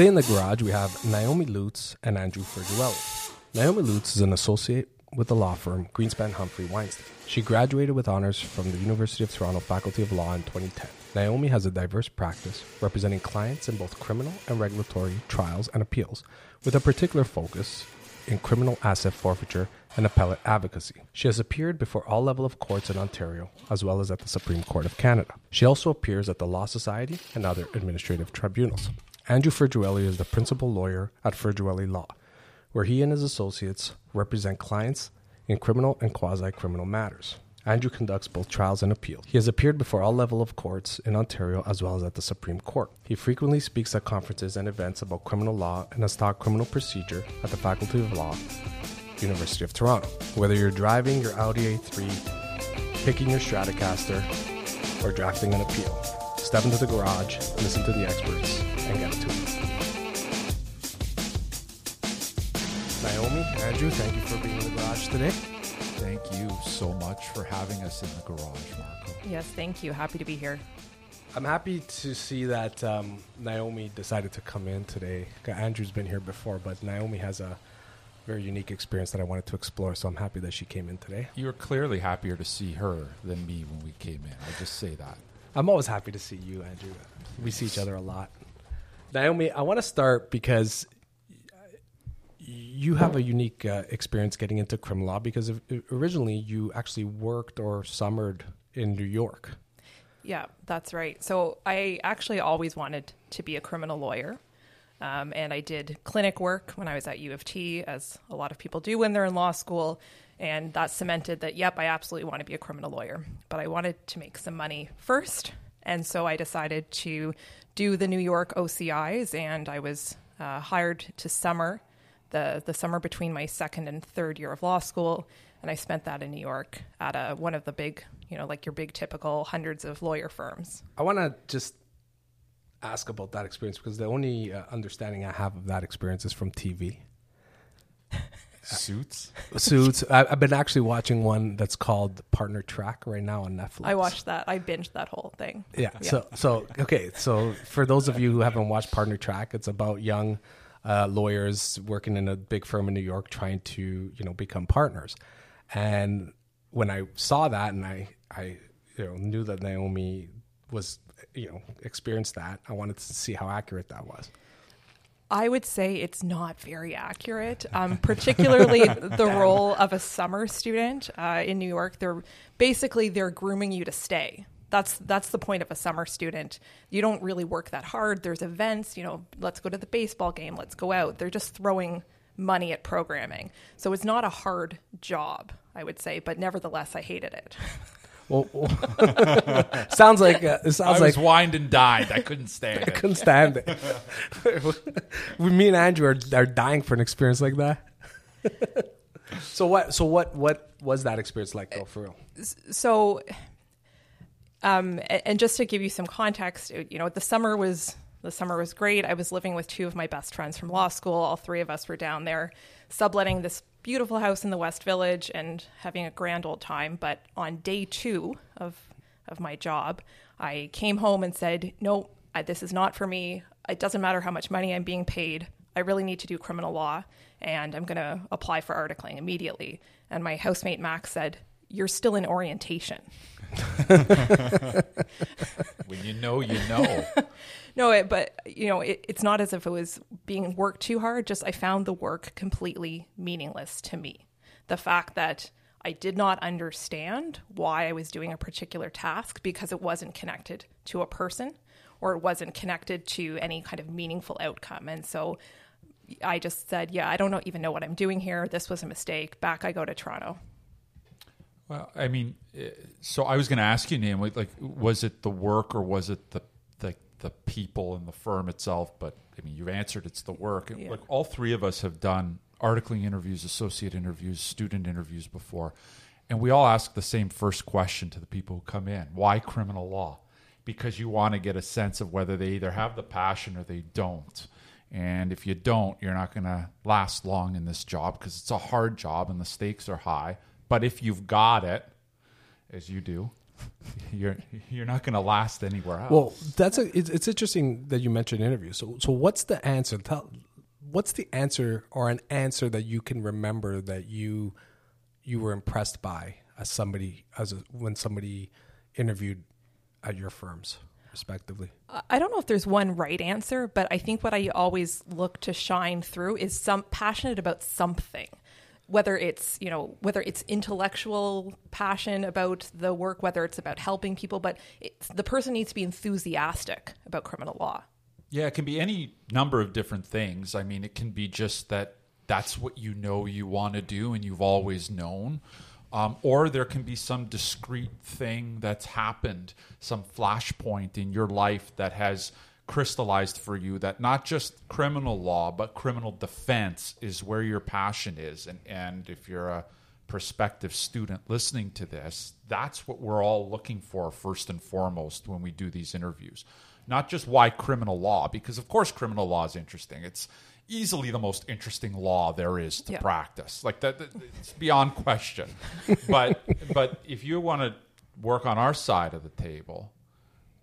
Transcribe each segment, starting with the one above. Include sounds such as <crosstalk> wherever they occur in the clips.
Today in the garage, we have Naomi Lutes and Andrew Furgiuele. Naomi Lutes is an associate with the law firm Greenspan Humphrey Weinstein. She graduated with honors from the University of Toronto Faculty of Law in 2010. Naomi has a diverse practice representing clients in both criminal and regulatory trials and appeals, with a particular focus in criminal asset forfeiture and appellate advocacy. She has appeared before all level of courts in Ontario, as well as at the Supreme Court of Canada. She also appears at the Law Society and other administrative tribunals. Andrew Furgiuele is the principal lawyer at Furgiuele Law, where he and his associates represent clients in criminal and quasi-criminal matters. Andrew conducts both trials and appeals. He has appeared before all level of courts in Ontario as well as at the Supreme Court. He frequently speaks at conferences and events about criminal law and has taught criminal procedure at the Faculty of Law, University of Toronto. Whether you're driving your Audi A3, picking your Stratocaster, or drafting an appeal, step into the garage, listen to the experts, and get it to them. Naomi, Andrew, thank you for being in the garage today. Thank you so much for having us in the garage, Marco. Yes, thank you. Happy to be here. I'm happy to see that um, Naomi decided to come in today. Andrew's been here before, but Naomi has a very unique experience that I wanted to explore, so I'm happy that she came in today. You were clearly happier to see her than me when we came in. I just say that. I'm always happy to see you, Andrew. We see each other a lot. Naomi, I want to start because you have a unique uh, experience getting into criminal law because originally you actually worked or summered in New York. Yeah, that's right. So I actually always wanted to be a criminal lawyer. Um, and I did clinic work when I was at U of T, as a lot of people do when they're in law school. And that cemented that, yep, I absolutely want to be a criminal lawyer. But I wanted to make some money first. And so I decided to do the New York OCIs, and I was uh, hired to summer the the summer between my second and third year of law school, and I spent that in New York at a, one of the big, you know, like your big typical hundreds of lawyer firms. I want to just ask about that experience because the only uh, understanding I have of that experience is from TV. Suits. <laughs> Suits. I, have been actually watching one that's called Partner Track right now on Netflix. I watched that. I binged that whole thing. Yeah. yeah. So so okay. So for those of you who haven't watched Partner Track, it's about young uh, lawyers working in a big firm in New York trying to you know become partners. And when I saw that, and I I you know knew that Naomi was you know experienced that, I wanted to see how accurate that was. I would say it's not very accurate, um, particularly <laughs> the role of a summer student uh, in New York. They're basically they're grooming you to stay that's that's the point of a summer student. You don't really work that hard. There's events, you know, let's go to the baseball game, let's go out. They're just throwing money at programming. So it's not a hard job, I would say, but nevertheless I hated it. <laughs> Well, <laughs> sounds like uh, it sounds I like was wined and dined. I couldn't stand <laughs> it. I couldn't stand it. <laughs> me and Andrew are, are dying for an experience like that. so what? So what? What was that experience like, though, for real? So um, and just to give you some context, you know, the summer was the summer was great. I was living with two of my best friends from law school. All three of us were down there subletting this beautiful house in the West Village and having a grand old time. But on day two of of my job, I came home and said, "No, I, this is not for me. It doesn't matter how much money I'm being paid. I really need to do criminal law, and I'm going to apply for articling immediately." And my housemate Max said, "You're still in orientation." <laughs> when you know, you know. <laughs> no, it, but you know, it, it's not as if it was being worked too hard. Just I found the work completely meaningless to me. The fact that I did not understand why I was doing a particular task because it wasn't connected to a person or it wasn't connected to any kind of meaningful outcome. And so I just said, yeah, I don't know, even know what I'm doing here. This was a mistake. Back I go to Toronto. Well, I mean, eh, so I was going to ask you, Nam, like, was it the work or was it the the people and the firm itself? But I mean, you've answered it's the work. Yeah. Like all three of us have done articling interviews, associate interviews, student interviews before, and we all ask the same first question to the people who come in: Why criminal law? Because you want to get a sense of whether they either have the passion or they don't. And if you don't, you're not going to last long in this job because it's a hard job and the stakes are high but if you've got it, as you do, <laughs> you're you're not going to last anywhere else. Well, that's a. It's, it's interesting that you mentioned interviews. So, so what's the answer? Tell, what's the answer or an answer that you can remember that you you were impressed by as somebody as a, when somebody interviewed at your firms, respectively? I don't know if there's one right answer, but I think what I always look to shine through is some passionate about something. Whether it's you know whether it's intellectual passion about the work, whether it's about helping people, but the person needs to be enthusiastic about criminal law. Yeah, it can be any number of different things. I mean, it can be just that that's what you know you want to do and you've always known. Um, or there can be some discrete thing that's happened, some flashpoint in your life that has crystallized for you that not just criminal law, but criminal defense is where your passion is. And, and if you're a prospective student listening to this, that's what we're all looking for first and foremost when we do these interviews. Not just why criminal law, because of course criminal law is interesting. It's easily the most interesting law there is to Yeah. practice. Like that, that- it's beyond question. <laughs> but but if you want to work on our side of the table,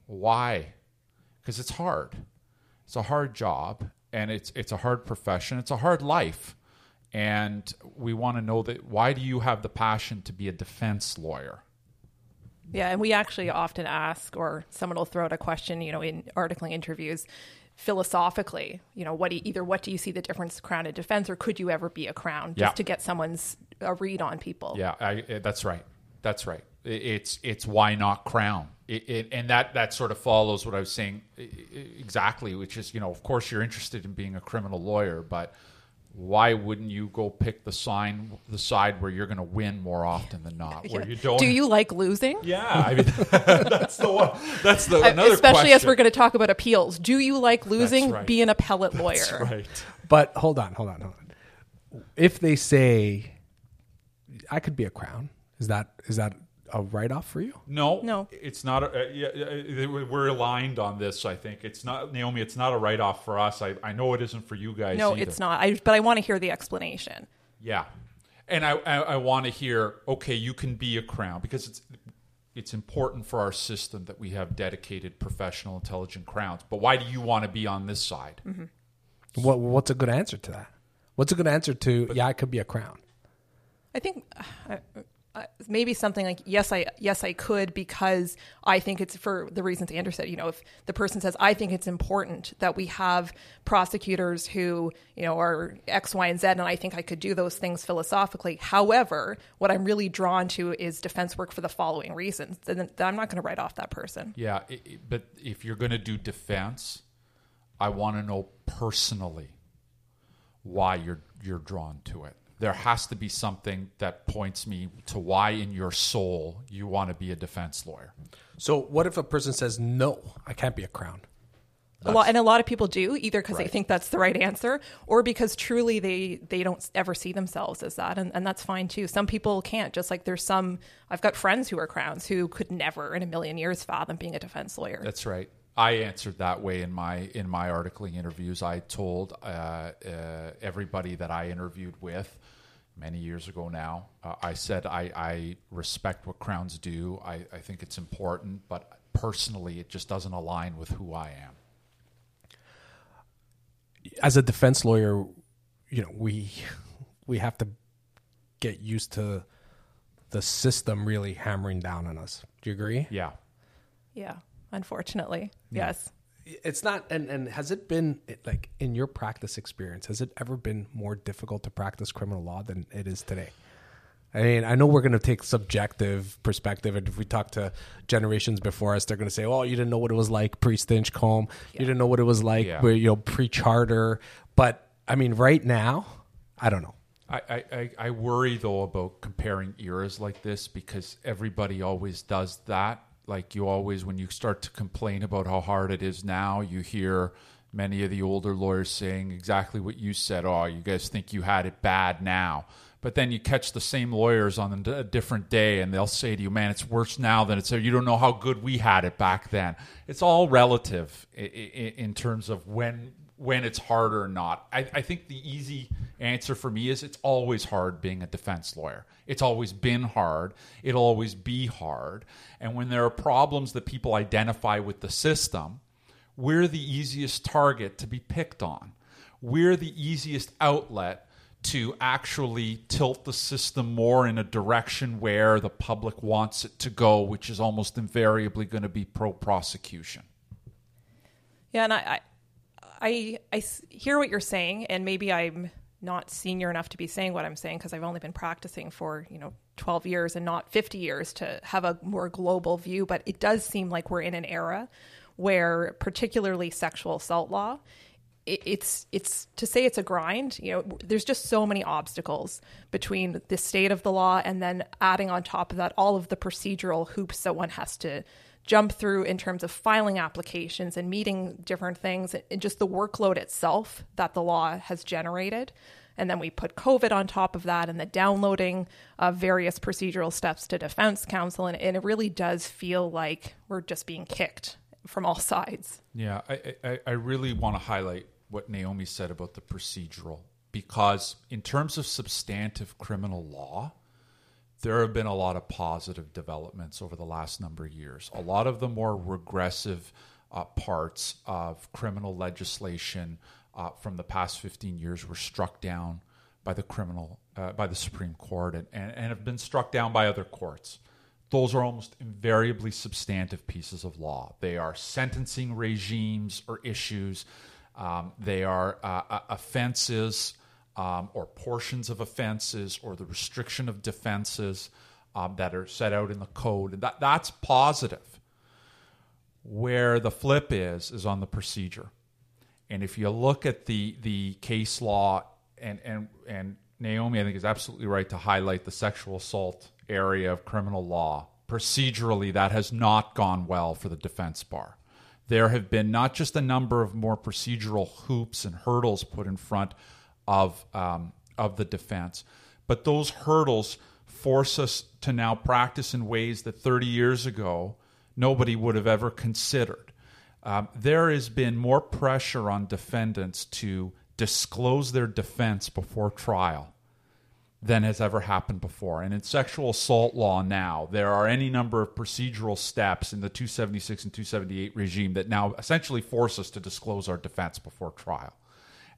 why? Because it's hard. It's a hard job, and it's it's a hard profession. It's a hard life, and we want to know that. Why do you have the passion to be a defense lawyer? Yeah, and we actually often ask, or someone will throw out a question, you know, in articling interviews, philosophically, you know, what do you, either what do you see the difference crown and defense, or could you ever be a crown, just Yeah. to get someone's a read on people. Yeah, I, that's right. That's right. It's it's why not crown, it, it, and that that sort of follows what I was saying exactly, which is you know of course you're interested in being a criminal lawyer, but why wouldn't you go pick the sign the side where you're going to win more often than not, where you don't? Do you like losing? Yeah, I mean <laughs> that's the one. That's the uh, another Especially as we're going to talk about appeals. Do you like losing? right. Be an appellate lawyer. That's right. But hold on, hold on, hold on. If they say I could be a crown, is that is that a write off for you? No, No. it's not. A, uh, yeah, uh, we're aligned on this. I think it's not Naomi. It's not a write off for us. I, I know it isn't for you guys. No, either. it's not. I, but I want to hear the explanation. Yeah, and I I, I want to hear. Okay, you can be a crown because it's it's important for our system that we have dedicated, professional, intelligent crowns. But why do you want to be on this side? What what's a good answer to that? What's a good answer to yeah, I could be a crown? I think uh, uh, maybe something like yes, I yes I could because I think it's for the reasons Andrew said. You know, if the person says I think it's important that we have prosecutors who you know are X, Y, and Z, and I think I could do those things philosophically. However, what I'm really drawn to is defense work for the following reasons. Then I'm not going to write off that person. Yeah, i i- but if you're going to do defense, I want to know personally why you're you're drawn to it. There has to be something that points me to why in your soul you want to be a defense lawyer. So what if a person says no, I can't be a crown? a lot, and a lot of people do either because they think that's the right answer or because truly they they don't ever see themselves as that and, and that's fine too some people can't just like there's some i've got friends who are crowns who could never in a million years fathom being a defense lawyer That's right. I answered that way in my in my articling interviews. I told uh, uh, everybody that I interviewed with many years ago now. Uh, I said I, I respect what crowns do. I, I think it's important, but personally, it just doesn't align with who I am. As a defense lawyer, you know, we we have to get used to the system really hammering down on us. Do you agree? Yeah. yeah unfortunately yes It's not and and has it been like in your practice experience, has it ever been more difficult to practice criminal law than it is today? I mean, I know we're going to take subjective perspective, and if we talk to generations before us, they're going to say, "Oh, you didn't know what it was like pre-Stinchcombe. You didn't know what it was like, Yeah. where you know pre-charter." But I mean, right now, I don't know. I, I- I worry though about comparing eras like this because everybody always does that. Like you always, when you start to complain about how hard it is now, you hear many of the older lawyers saying exactly what you said. Oh, you guys think you had it bad now. But then you catch the same lawyers on a different day and they'll say to you, man, it's worse now than it's, you don't know how good we had it back then. It's all relative in terms of when when it's hard or not. I, I think the easy answer for me is it's always hard being a defense lawyer. It's always been hard. It'll always be hard. And when there are problems that people identify with the system, we're the easiest target to be picked on. We're the easiest outlet to actually tilt the system more in a direction where the public wants it to go, which is almost invariably going to be pro prosecution. Yeah, and I, I, I hear what you're saying, and maybe I'm not senior enough to be saying what I'm saying because I've only been practicing for you know 12 years and not 50 years to have a more global view. But it does seem like we're in an era where, particularly sexual assault law, it's it's to say it's a grind you know there's just so many obstacles between the state of the law and then adding on top of that all of the procedural hoops that one has to jump through in terms of filing applications and meeting different things and just the workload itself that the law has generated. And then we put COVID on top of that and the downloading of various procedural steps to defense counsel. And, and it really does feel like we're just being kicked from all sides. Yeah, I, I, I really want to highlight what Naomi said about the procedural because, in terms of substantive criminal law, there have been a lot of positive developments over the last number of years. A lot of the more regressive uh, parts of criminal legislation uh, from the past 15 years were struck down by the criminal uh, by the Supreme Court and, and, and have been struck down by other courts. Those are almost invariably substantive pieces of law. They are sentencing regimes or issues. Um, they are uh, uh, offenses um, or portions of offenses or the restriction of defenses um, that are set out in the code. And that, that's positive. Where the flip is, is on the procedure. And if you look at the, the case law, and, and, and Naomi, I think, is absolutely right to highlight the sexual assault area of criminal law. Procedurally, that has not gone well for the defense bar. There have been not just a number of more procedural hoops and hurdles put in front of um, of the defense. But those hurdles force us to now practice in ways that 30 years ago nobody would have ever considered. Um, there has been more pressure on defendants to disclose their defense before trial than has ever happened before. And in sexual assault law now, there are any number of procedural steps in the 276 and 278 regime that now essentially force us to disclose our defense before trial.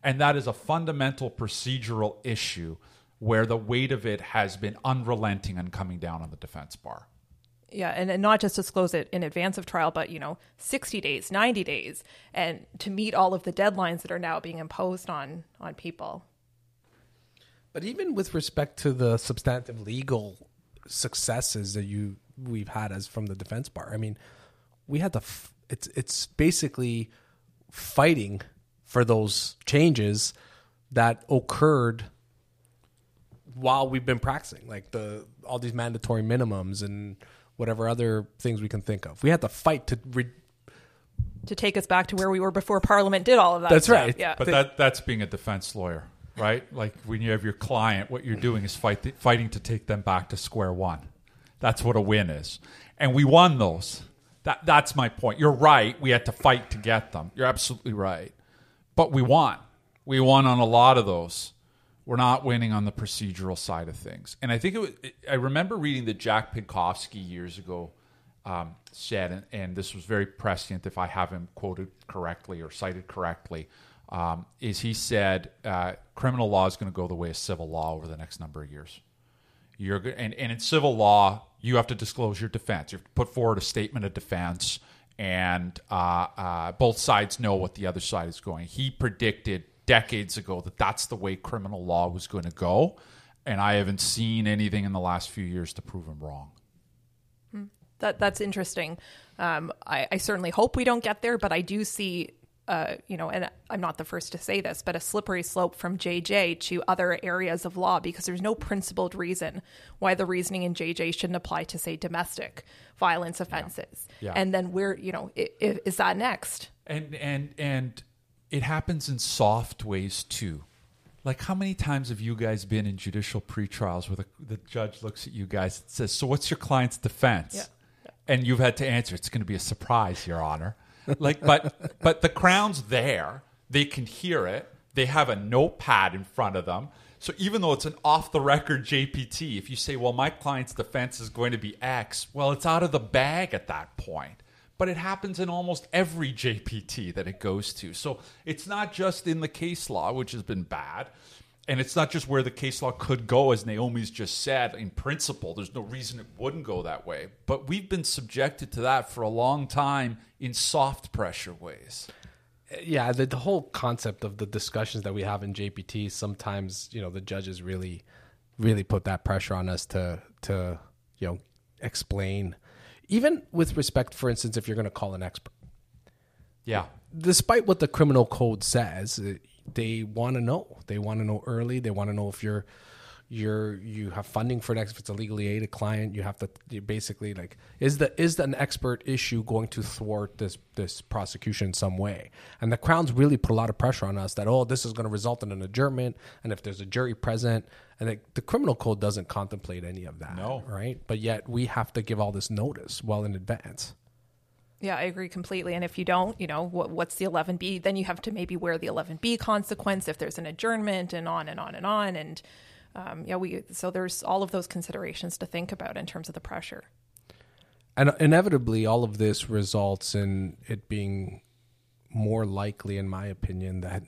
And that is a fundamental procedural issue where the weight of it has been unrelenting and coming down on the defense bar. Yeah, and, and not just disclose it in advance of trial, but you know, sixty days, ninety days, and to meet all of the deadlines that are now being imposed on on people. But even with respect to the substantive legal successes that you we've had as from the defense bar, I mean, we had to. F- it's it's basically fighting for those changes that occurred while we've been practicing, like the all these mandatory minimums and whatever other things we can think of. We had to fight to re- to take us back to where we were before Parliament did all of that. That's stuff. right. Yeah, But that that's being a defense lawyer, right? Like when you have your client, what you're doing is fight fighting to take them back to square one. That's what a win is, and we won those. That that's my point. You're right. We had to fight to get them. You're absolutely right, but we won. We won on a lot of those. We're not winning on the procedural side of things. And I think it was, I remember reading that Jack Pinkofsky years ago um, said, and, and, this was very prescient if I have him quoted correctly or cited correctly, um, is he said uh, criminal law is going to go the way of civil law over the next number of years. You're and, and in civil law, you have to disclose your defense. You have to put forward a statement of defense, and uh, uh, both sides know what the other side is going. He predicted decades ago that that's the way criminal law was going to go. And I haven't seen anything in the last few years to prove him wrong. That that's interesting. Um, I, I, certainly hope we don't get there, but I do see, uh, you know, and I'm not the first to say this, but a slippery slope from JJ to other areas of law because there's no principled reason why the reasoning in JJ shouldn't apply to say domestic violence offenses. Yeah. Yeah. And then we're, you know, is, is that next? And and and it happens in soft ways too. Like, how many times have you guys been in judicial pretrials where the, the judge looks at you guys and says, So, what's your client's defense? Yeah. And you've had to answer, It's going to be a surprise, Your Honor. Like, but, but the Crown's there They can hear it. They have a notepad in front of them. So even though it's an off the record JPT, if you say, well, my client's defense is going to be X, well, it's out of the bag at that point. But it happens in almost every JPT that it goes to. So it's not just in the case law, which has been bad. And it's not just where the case law could go, as Naomi's just said. In principle, there's no reason it wouldn't go that way. But we've been subjected to that for a long time in soft pressure ways yeah, the, the whole concept of the discussions that we have in JPT, sometimes you know the judges really, really put that pressure on us to to you know explain, even with respect, for instance, if you're going to call an expert. Yeah. Despite what the criminal code says, they want to know. They want to know early. They want to know if you're you're you have funding for next if it's a legally aided client you have to you basically like is the is an expert issue going to thwart this this prosecution in some way and the crown's really put a lot of pressure on us that oh this is going to result in an adjournment and if there's a jury present and the, the criminal code doesn't contemplate any of that no right but yet we have to give all this notice well in advance yeah, I agree completely. And if you don't, you know, what, what's the 11B? Then you have to maybe wear the 11B consequence if there's an adjournment and on and on and on. And um, yeah, we so there's all of those considerations to think about in terms of the pressure. And inevitably, all of this results in it being more likely, in my opinion, that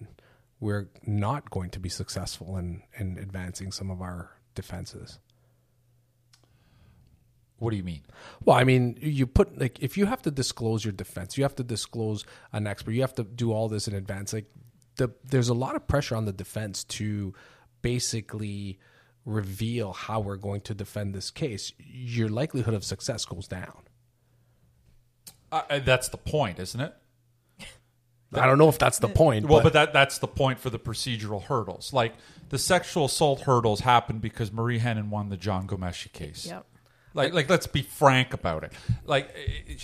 we're not going to be successful in, in advancing some of our defenses. What do you mean? Well, I mean, you put like if you have to disclose your defense, you have to disclose an expert, you have to do all this in advance. Like the there's a lot of pressure on the defense to basically reveal how we're going to defend this case, your likelihood of success goes down. Uh, uh that's the point, isn't it? I don't know if that's the point. Well, but, but that that's the point for the procedural hurdles. Like the sexual assault hurdles happened because Marie Henein won the John Ghomeshi case. Yep. Like like let's be frank about it. Like eh, eh,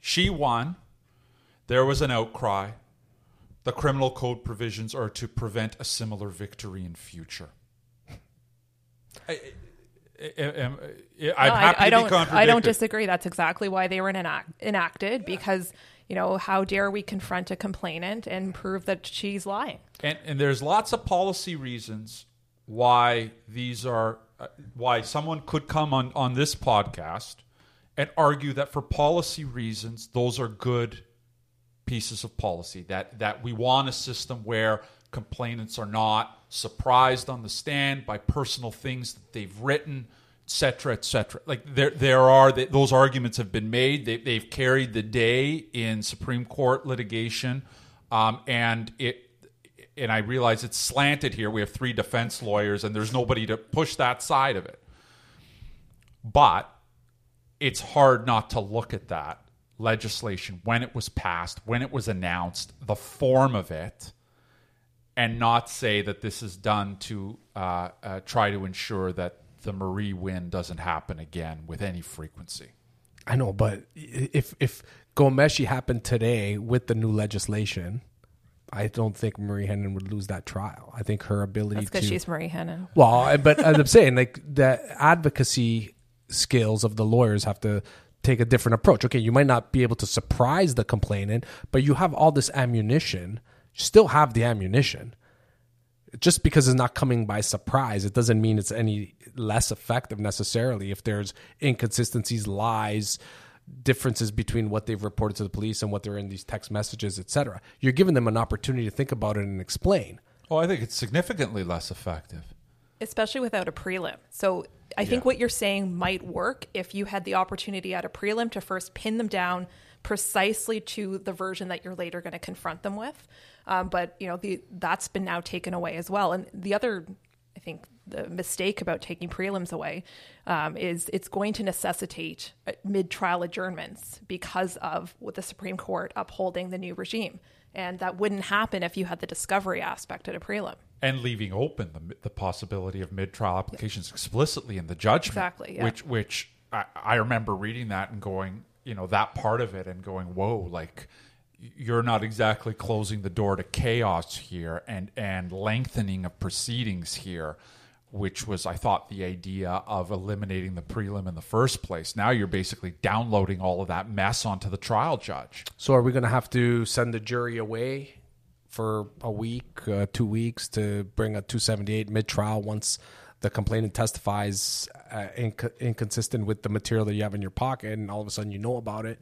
she won. There was an outcry. The criminal code provisions are to prevent a similar victory in future. I, eh, am no, happy I, I don't, I don't disagree. That's exactly why they were enact, enacted because you know how dare we confront a complainant and prove that she's lying? And, and there's lots of policy reasons why these are why someone could come on on this podcast and argue that for policy reasons those are good pieces of policy that that we want a system where complainants are not surprised on the stand by personal things that they've written etc etc like there there are those arguments have been made. They, they've carried the day in supreme court litigation um, and it and i realize it's slanted here we have three defense lawyers and there's nobody to push that side of it but it's hard not to look at that legislation when it was passed, when it was announced, the form of it, and not say that this is done to uh, uh, try to ensure that the Marie win doesn't happen again with any frequency. I know, but if if Ghomeshi happened today with the new legislation, I don't think Marie Henein would lose that trial. I think her ability That's because she's Marie Henein. Well, but as I'm <laughs> saying, like the advocacy skills of the lawyers have to take a different approach. Okay, you might not be able to surprise the complainant, but you have all this ammunition. You still have the ammunition. Just because it's not coming by surprise, it doesn't mean it's any less effective necessarily. If there's inconsistencies, lies, differences between what they've reported to the police and what they're in these text messages, etc., you're giving them an opportunity to think about it and explain. Oh, I think it's significantly less effective especially without a prelim. So I yeah. think what you're saying might work if you had the opportunity at a prelim to first pin them down precisely to the version that you're later going to confront them with. Um, but you know, the, that's been now taken away as well. And the other, I think, the mistake about taking prelims away um, is it's going to necessitate uh, mid-trial adjournments because of the Supreme Court upholding the new regime, and that wouldn't happen if you had the discovery aspect at a prelim and leaving open the, the possibility of mid-trial applications explicitly in the judgment. Exactly. Yeah. Which, which I, I remember reading that and going, you know, that part of it and going, whoa, like you're not exactly closing the door to chaos here and and lengthening of proceedings here which was i thought the idea of eliminating the prelim in the first place now you're basically downloading all of that mess onto the trial judge so are we going to have to send the jury away for a week, uh, two weeks to bring a 278 mid trial once the complainant testifies uh, inc- inconsistent with the material that you have in your pocket, and all of a sudden you know about it,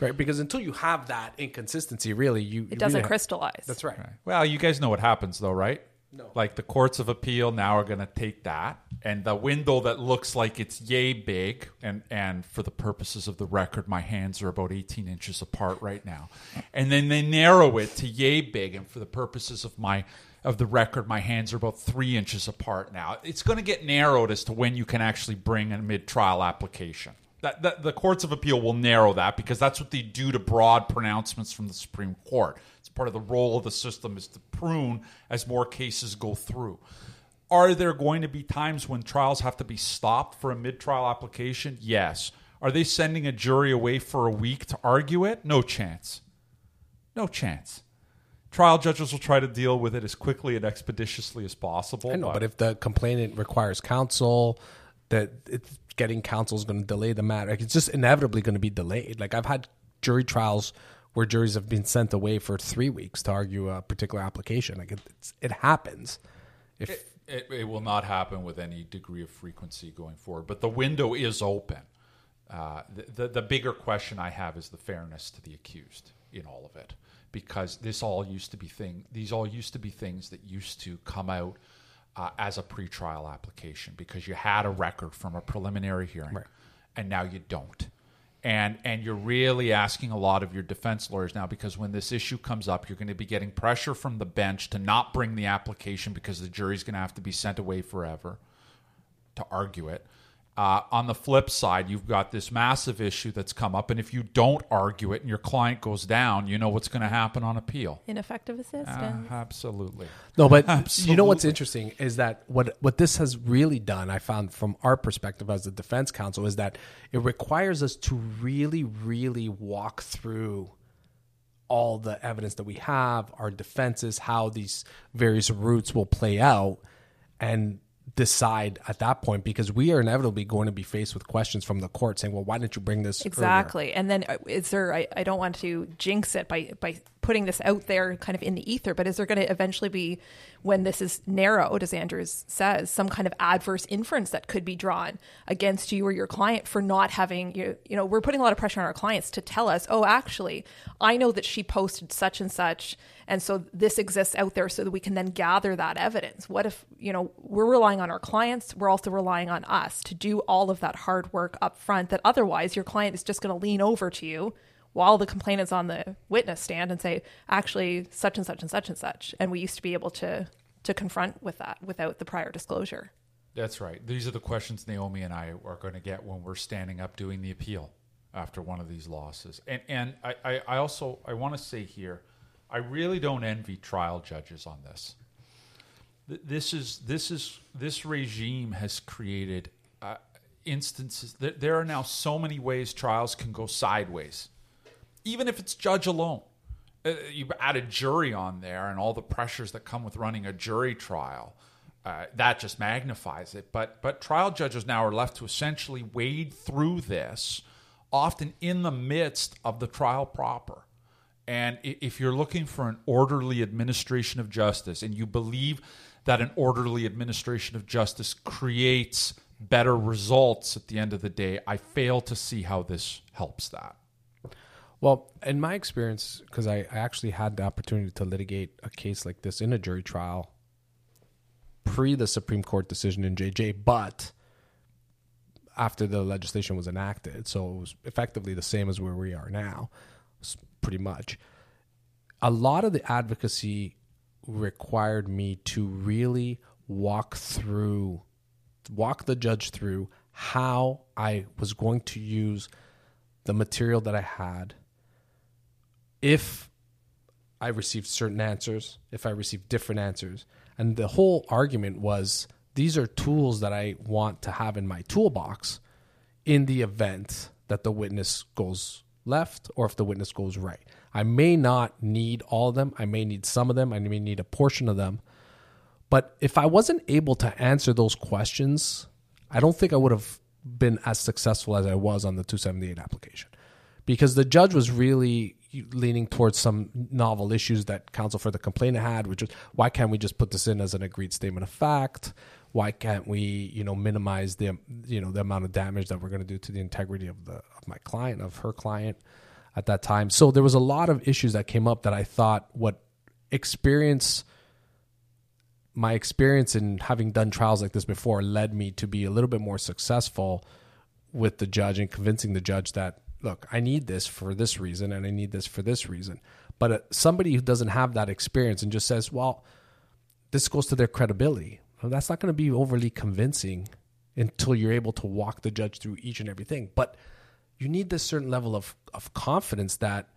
right? Because until you have that inconsistency, really, you it doesn't crystallize. That's right. Well, you guys know what happens though, right? No. Like the courts of appeal now are going to take that and the window that looks like it's yay big, and and for the purposes of the record, my hands are about 18 inches apart right now, and then they narrow it to yay big, and for the purposes of my of the record, my hands are about three inches apart now. It's going to get narrowed as to when you can actually bring a mid trial application. That, that, the courts of appeal will narrow that because that's what they do to broad pronouncements from the Supreme Court. Part of the role of the system is to prune as more cases go through. Are there going to be times when trials have to be stopped for a mid trial application? Yes. Are they sending a jury away for a week to argue it? No chance. No chance trial judges will try to deal with it as quickly and expeditiously as possible. I know, but, but if the complainant requires counsel, that it's getting counsel is going to delay the matter. Like it's just inevitably going to be delayed. Like I've had jury trials where juries have been sent away for three weeks to argue a particular application. Like it, it happens. If it, it, it, will not happen with any degree of frequency going forward, but the window is open. Uh, the, the, the bigger question I have is the fairness to the accused in all of it because this all used to be thing these all used to be things that used to come out uh, as a pretrial application because you had a record from a preliminary hearing right. and now you don't and and you're really asking a lot of your defense lawyers now because when this issue comes up you're going to be getting pressure from the bench to not bring the application because the jury's going to have to be sent away forever to argue it uh, on the flip side, you've got this massive issue that's come up, and if you don't argue it and your client goes down, you know what's going to happen on appeal. Ineffective assistance. Uh, absolutely. No, but absolutely. <laughs> you know what's interesting is that what what this has really done, I found from our perspective as a defense counsel, is that it requires us to really, really walk through all the evidence that we have, our defenses, how these various routes will play out, and decide at that point because we are inevitably going to be faced with questions from the court saying, well, why didn't you bring this? Exactly. Earlier? And then uh, is there, I, I don't want to jinx it by, by putting this out there kind of in the ether, but is there going to eventually be, when this is narrowed, as Andrews says, some kind of adverse inference that could be drawn against you or your client for not having, you, you know, we're putting a lot of pressure on our clients to tell us, oh, actually, I know that she posted such and such. And so this exists out there so that we can then gather that evidence. What if, you know, we're relying on our clients, we're also relying on us to do all of that hard work up front that otherwise your client is just going to lean over to you while the complainant's on the witness stand and say, actually, such and such and such and such. And we used to be able to to confront with that without the prior disclosure. That's right. These are the questions Naomi and I are going to get when we're standing up doing the appeal after one of these losses. And and I, I, I also I want to say here, I really don't envy trial judges on this. This is this is this regime has created uh, instances. There are now so many ways trials can go sideways even if it's judge alone. Uh, you add a jury on there and all the pressures that come with running a jury trial. Uh, that just magnifies it. But but trial judges now are left to essentially wade through this, often in the midst of the trial proper. And if you're looking for an orderly administration of justice, and you believe that an orderly administration of justice creates better results at the end of the day, I fail to see how this helps that. Well, in my experience, because I, I actually had the opportunity to litigate a case like this in a jury trial pre the Supreme Court decision in JJ, but after the legislation was enacted. So it was effectively the same as where we are now, pretty much. A lot of the advocacy required me to really walk through, walk the judge through how I was going to use the material that I had if I received certain answers, if I received different answers. And the whole argument was these are tools that I want to have in my toolbox in the event that the witness goes left or if the witness goes right. I may not need all of them, I may need some of them, I may need a portion of them. But if I wasn't able to answer those questions, I don't think I would have been as successful as I was on the 278 application because the judge was really leaning towards some novel issues that counsel for the complainant had, which was why can't we just put this in as an agreed statement of fact? Why can't we, you know, minimize the you know the amount of damage that we're going to do to the integrity of the of my client of her client at that time? So there was a lot of issues that came up that I thought what experience my experience in having done trials like this before led me to be a little bit more successful with the judge and convincing the judge that look i need this for this reason and i need this for this reason but uh, somebody who doesn't have that experience and just says well this goes to their credibility that's not going to be overly convincing until you're able to walk the judge through each and everything. But you need this certain level of, of confidence that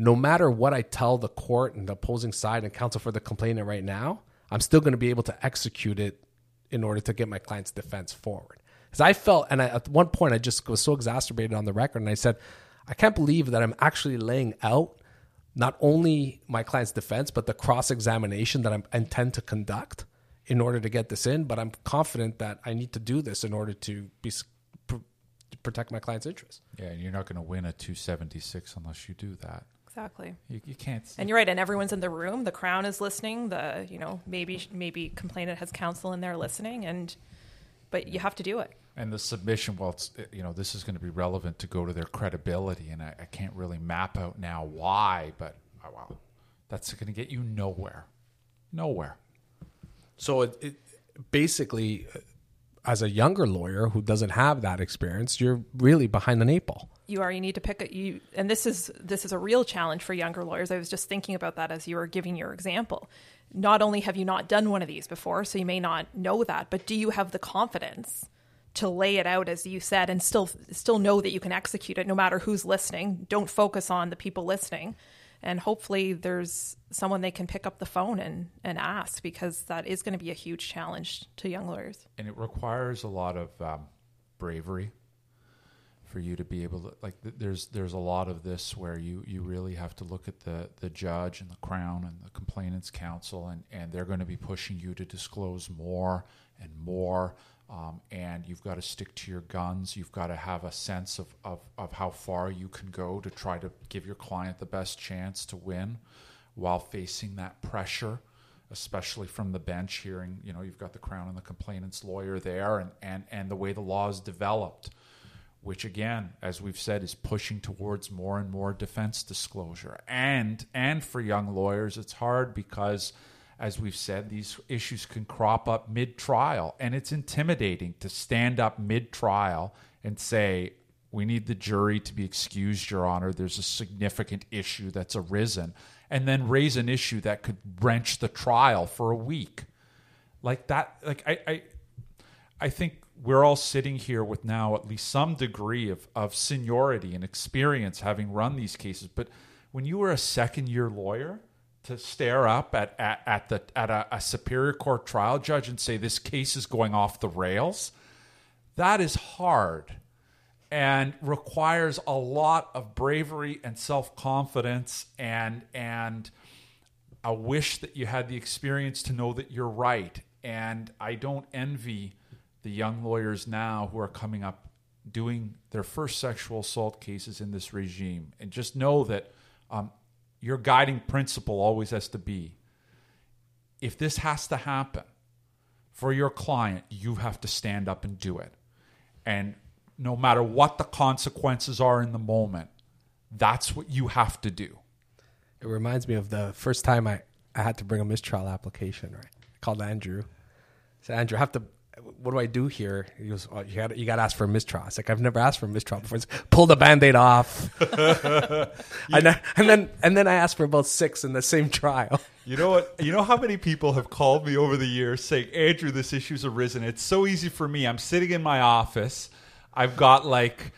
no matter what i tell the court and the opposing side and counsel for the complainant right now i'm still going to be able to execute it in order to get my client's defense forward. Because I felt, and I, at one point, I just was so exacerbated on the record, and I said, I can't believe that I'm actually laying out not only my client's defense, but the cross examination that I intend to conduct in order to get this in. But I'm confident that I need to do this in order to be pr- protect my client's interests. Yeah, and you're not going to win a 276 unless you do that. Exactly. You, you can't. And you're right. And everyone's in the room. The crown is listening. The you know maybe maybe complainant has counsel in there listening, and but you have to do it. And the submission, well, it's eh, you know this is going to be relevant to go to their credibility, and I, I can't really map out now why, but oh, wow, that's going to get you nowhere, nowhere. So it, it basically, uh, as a younger lawyer who doesn't have that experience, you're really behind the eight ball. You are. You need to pick it. You and this is this is a real challenge for younger lawyers. I was just thinking about that as you were giving your example. Not only have you not done one of these before, so you may not know that, but do you have the confidence to lay it out as you said and still still know that you can execute it no matter who's listening? Don't focus on the people listening and hopefully there's someone they can pick up the phone and, and ask because that is going to be a huge challenge to young lawyers. And it requires a lot of um, bravery for you to be able to like there's there's a lot of this where you you really have to look at the the judge and the crown and the complainants counsel and and they're going to be pushing you to disclose more and more um, and you've got to stick to your guns. You've got to have a sense of, of, of how far you can go to try to give your client the best chance to win while facing that pressure, especially from the bench, hearing, you know, you've got the Crown and the complainant's lawyer there and, and, and the way the law is developed, which again, as we've said, is pushing towards more and more defense disclosure. And and for young lawyers, it's hard because – as we've said, these issues can crop up mid trial, and it's intimidating to stand up mid trial and say, We need the jury to be excused, Your Honor. There's a significant issue that's arisen, and then raise an issue that could wrench the trial for a week. Like that, like I, I, I think we're all sitting here with now at least some degree of, of seniority and experience having run these cases. But when you were a second year lawyer, to stare up at, at, at the at a, a, superior court trial judge and say this case is going off the rails? That is hard and requires a lot of bravery and self-confidence and and a wish that you had the experience to know that you're right. And i don't envy the young lawyers now who are coming up doing their first sexual assault cases in this regime. And just know that um, your guiding principle always has to be if this has to happen for your client, you have to stand up and do it. And no matter what the consequences are in the moment, that's what you have to do. It reminds me of the first time I, I had to bring a mistrial application, right? I called Andrew. I said, Andrew, I have to what do I do here? He goes, oh, you got you got to ask for a mistrial. It's like I've never asked for a mistrial before. It's, pull the band-aid off. <laughs> and, then, and then and then I asked for about six in the same trial. You know what? You know how many people have called me over the years saying, "Andrew, this issue's arisen. It's so easy for me. I'm sitting in my office. I've got like."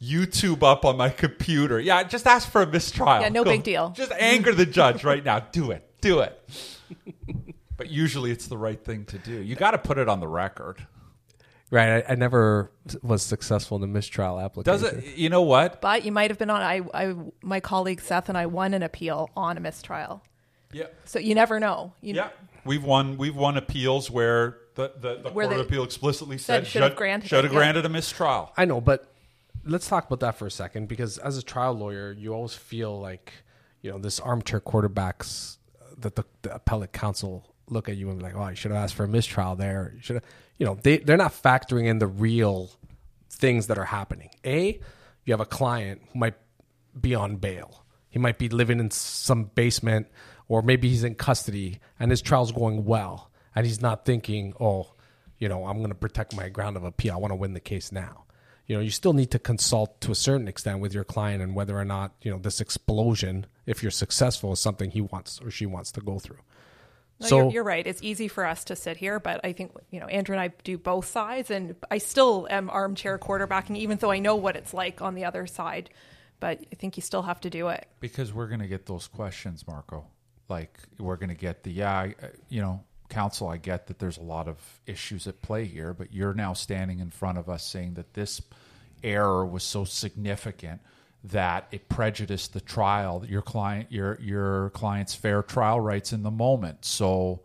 YouTube up on my computer. Yeah, just ask for a mistrial. Yeah, no Go. big deal. Just anger the judge right now. Do it. Do it. <laughs> But usually it's the right thing to do. You got to put it on the record. Right. I, I, never was successful in the mistrial application. Does it? You know what? But you might have been on. I, I, my colleague Seth and I won an appeal on a mistrial. Yeah. So you never know. You yeah. We've won. We've won appeals where the the, the where court of appeal explicitly said, should have granted, should have granted yeah. a mistrial. I know, but let's talk about that for a second because as a trial lawyer, you always feel like you know this armchair quarterbacks that the, the appellate counsel look at you and be like, "Oh, you should have asked for a mistrial there." You should have, you know, they they're not factoring in the real things that are happening. A, you have a client who might be on bail. He might be living in some basement, or maybe he's in custody and his trial's going well, and he's not thinking, "Oh, you know, I'm going to protect my ground of appeal. I want to win the case now." You know, you still need to consult to a certain extent with your client and whether or not you know this explosion, if you're successful, is something he wants or she wants to go through. No, so you're, you're right. It's easy for us to sit here, but I think you know Andrew and I do both sides, and I still am armchair quarterbacking, even though I know what it's like on the other side. But I think you still have to do it. Because we're going to get those questions, Marco. Like we're going to get the yeah, I- I- you know, counsel. I get that there's a lot of issues at play here, but you're now standing in front of us saying that this error was so significant that it prejudiced the trial, your client, your your client's fair trial rights in the moment. So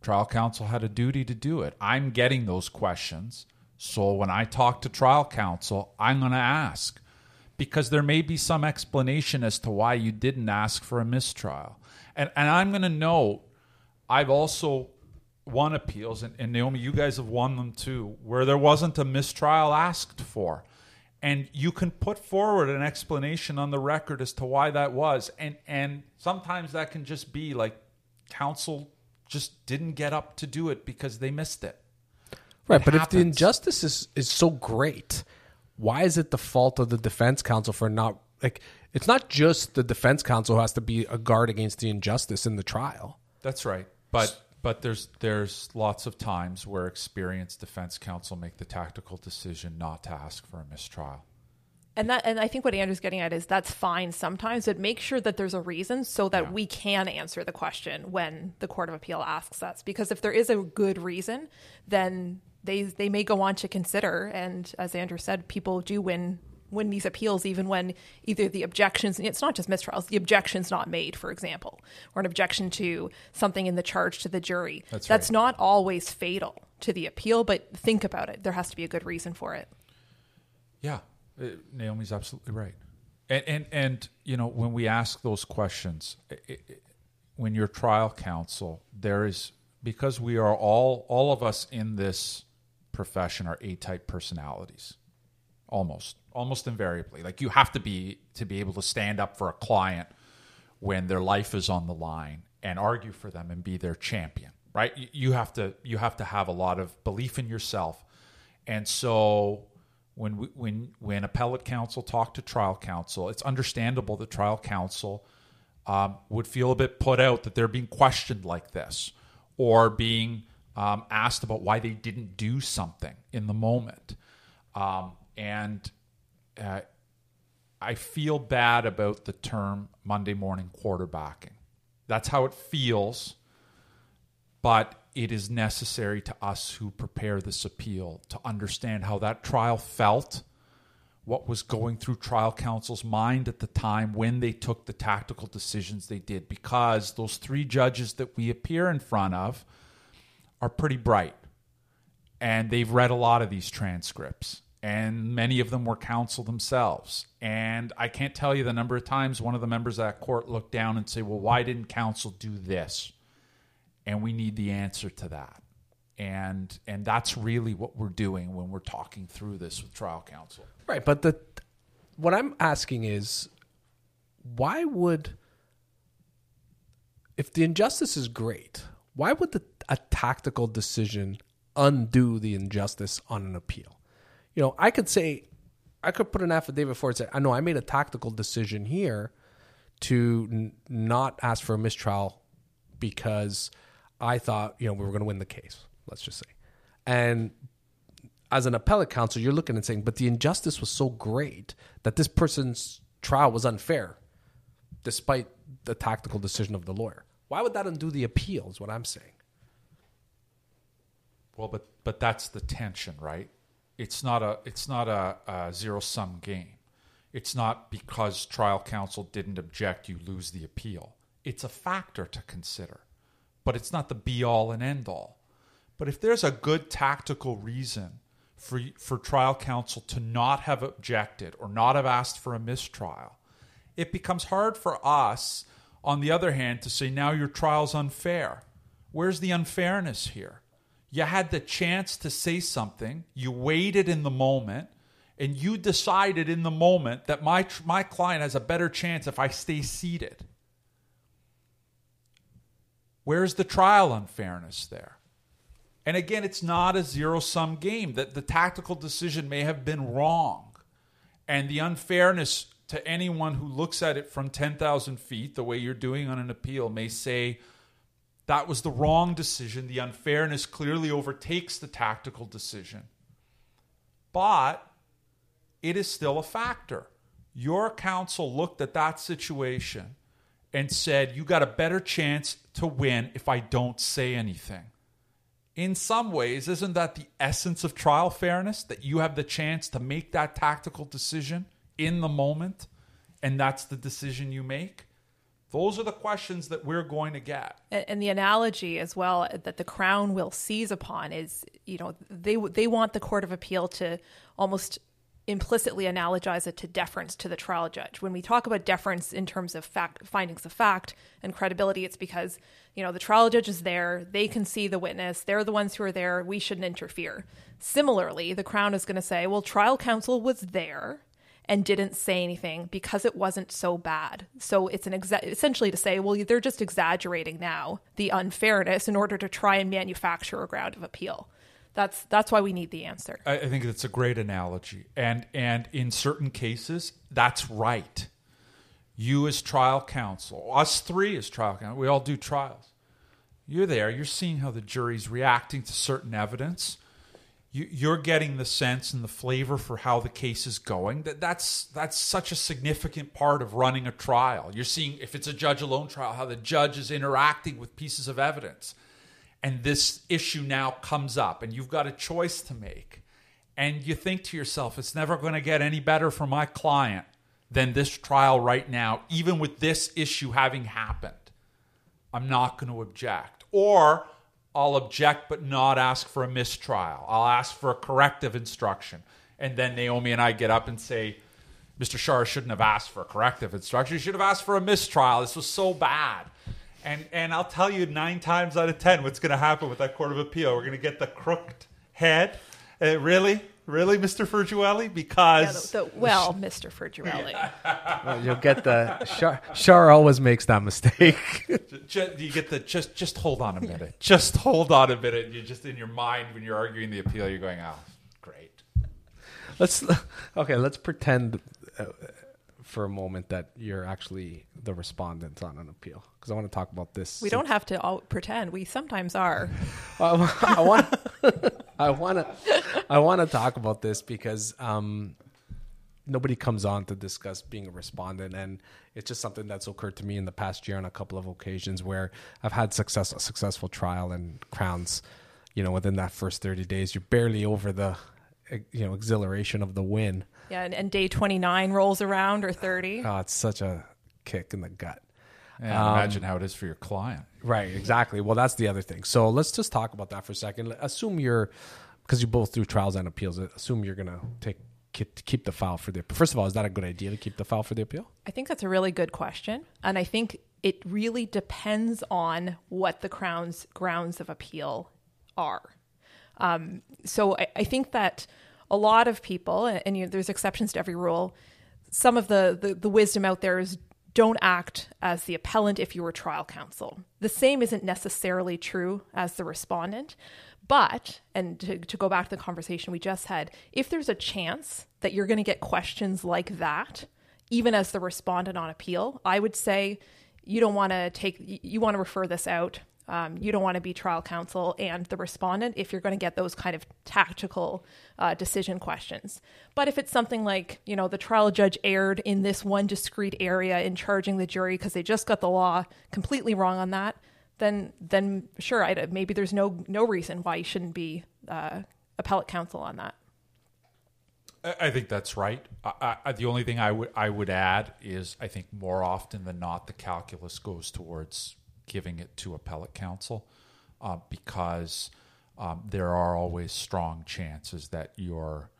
trial counsel had a duty to do it. I'm getting those questions. So when I talk to trial counsel, I'm going to ask because there may be some explanation as to why you didn't ask for a mistrial. And, and I'm going to note, I've also won appeals, and, and Naomi, you guys have won them too, where there wasn't a mistrial asked for. And you can put forward an explanation on the record as to why that was. And, and sometimes that can just be like counsel just didn't get up to do it because they missed it. Right, It but if the injustice is, is so great, why is it the fault of the defense counsel for not like it's not just the defense counsel who has to be a guard against the injustice in the trial. That's right. But but there's there's lots of times where experienced defense counsel make the tactical decision not to ask for a mistrial. And that, and I think what Andrew's getting at is that's fine sometimes, but make sure that there's a reason so that Yeah. we can answer the question when the Court of Appeal asks us. Because if there is a good reason, then they they may go on to consider. And as Andrew said, people do win win these appeals even when either the objections it's not just mistrials the objection's not made for example or an objection to something in the charge to the jury. That's that's right. not always fatal to the appeal but think about it. There has to be a good reason for it. Yeah, uh, Naomi's absolutely right. And and and you know when we ask those questions, i i when you're trial counsel, there is because we are all all of us in this profession are A-type personalities, almost. Almost invariably. Like you have to be to be able to stand up for a client when their life is on the line and argue for them and be their champion right? You- have to you have to have a lot of belief in yourself. And so when we, when when appellate counsel talk to trial counsel it's understandable that trial counsel um, would feel a bit put out that they're being questioned like this or being um, asked about why they didn't do something in the moment. Um, and uh, I feel bad about the term Monday morning quarterbacking. That's how it feels, but it is necessary to us who prepare this appeal to understand how that trial felt, what was going through trial counsel's mind at the time when they took the tactical decisions they did, because those three judges that we appear in front of are pretty bright and they've read a lot of these transcripts and many of them were counsel themselves. And i can't tell you the number of times one of the members of that court looked down and say well why didn't counsel do this? And we need the answer to that. And and that's really what we're doing when we're talking through this with trial counsel. Right, but the what I'm asking is why would if the injustice is great, why would the, a tactical decision undo the injustice on an appeal? You know, I could say I could put an affidavit forward and say, I know I made a tactical decision here to n- not ask for a mistrial because I thought, you know, we were going to win the case, let's just say. And as an appellate counsel, you're looking and saying, but the injustice was so great that this person's trial was unfair, despite the tactical decision of the lawyer. Why would that undo the appeal? Is what I'm saying. well but but that's the tension right it's not a it's not a, a zero sum game it's not because trial counsel didn't object you lose the appeal it's a factor to consider but it's not the be all and end all but if there's a good tactical reason for for trial counsel to not have objected or not have asked for a mistrial, it becomes hard for us, on the other hand, to say now your trial's unfair. Where's the unfairness here? You had the chance to say something, you waited in the moment, and you decided in the moment that my my client has a better chance if I stay seated. Where's the trial unfairness there? And again, it's not a zero sum game. That the tactical decision may have been wrong. And the unfairness to anyone who looks at it from 10,000 feet, the way you're doing on an appeal, may say that was the wrong decision. The unfairness clearly overtakes the tactical decision. But it is still a factor. Your counsel looked at that situation and said, You got a better chance to win if I don't say anything. In some ways, isn't that the essence of trial fairness? That you have the chance to make that tactical decision in the moment, and that's the decision you make? Those are the questions that we're going to get. And the analogy as well that the crown will seize upon is, you know, they they want the court of appeal to almost implicitly analogize it to deference to the trial judge. When we talk about deference in terms of fact findings of fact and credibility, it's because, you know, the trial judge is there, they can see the witness, they're the ones who are there, we shouldn't interfere. Similarly, the crown is going to say, well, trial counsel was there and didn't say anything because it wasn't so bad. So it's an exa- essentially to say, well, they're just exaggerating now the unfairness in order to try and manufacture a ground of appeal. That's that's why we need the answer. I, I think that's a great analogy, and and in certain cases, that's right. You as trial counsel, us three as trial counsel, we all do trials. You're there. You're seeing how the jury's reacting to certain evidence. You, you're getting the sense and the flavor for how the case is going. That that's that's such a significant part of running a trial. You're seeing if it's a judge alone trial, how the judge is interacting with pieces of evidence and this issue now comes up and you've got a choice to make and you think to yourself it's never going to get any better for my client than this trial right now even with this issue having happened i'm not going to object or i'll object but not ask for a mistrial. I'll ask for a corrective instruction. And then naomi and i get up and say mr shar shouldn't have asked for a corrective instruction. You should have asked for a mistrial. This was so bad. And and I'll tell you nine times out of ten what's going to happen with that court of appeal. We're going to get the crooked head. Uh, really, really, Mr. Furgiuele? Because yeah, the, the, well, <laughs> Mr. Furgiuele. well, you'll get the Shar, Shar always makes that mistake. just, you get the just just hold on a minute. Just hold on a minute. You're just in your mind when you're arguing the appeal. You're going, oh, great. Let's okay. Let's pretend. Uh, for a moment that you're actually the respondent on an appeal because I want to talk about this. We don't have to all pretend. We sometimes are. <laughs> I want. <laughs> I want to. I want to talk about this because um, nobody comes on to discuss being a respondent, and it's just something that's occurred to me in the past year on a couple of occasions where I've had success, a successful trial and crowns. You know, within that first thirty days, you're barely over the, you know, exhilaration of the win yeah, and, and day 29 rolls around or 30. Oh, it's such a kick in the gut. Yeah, um, imagine how it is for your client. Right, exactly. Well, that's the other thing. So let's just talk about that for a second. Assume you're, because you both do trials and appeals, assume you're going to take keep the file for the first of all is that a good idea to keep the file for the appeal i think that's a really good question and i think it really depends on what the crown's grounds of appeal are um, so I, I, think that a lot of people, and you know, there's exceptions to every rule. Some of the, the the wisdom out there is don't act as the appellant if you were trial counsel. The same isn't necessarily true as the respondent. But, and to, to, go back to the conversation we just had, if there's a chance that you're going to get questions like that, even as the respondent on appeal, I would say you don't want to take, you want to refer this out um, you don't want to be trial counsel and the respondent if you're going to get those kind of tactical uh, decision questions. But if it's something like, you know, the trial judge erred in this one discrete area in charging the jury because they just got the law completely wrong on that, then then sure, I'd, maybe there's no no reason why you shouldn't be uh, appellate counsel on that. I think that's right. I, I, the only thing I would I would add is I think more often than not the calculus goes towards giving it to appellate counsel uh, because um, there are always strong chances that your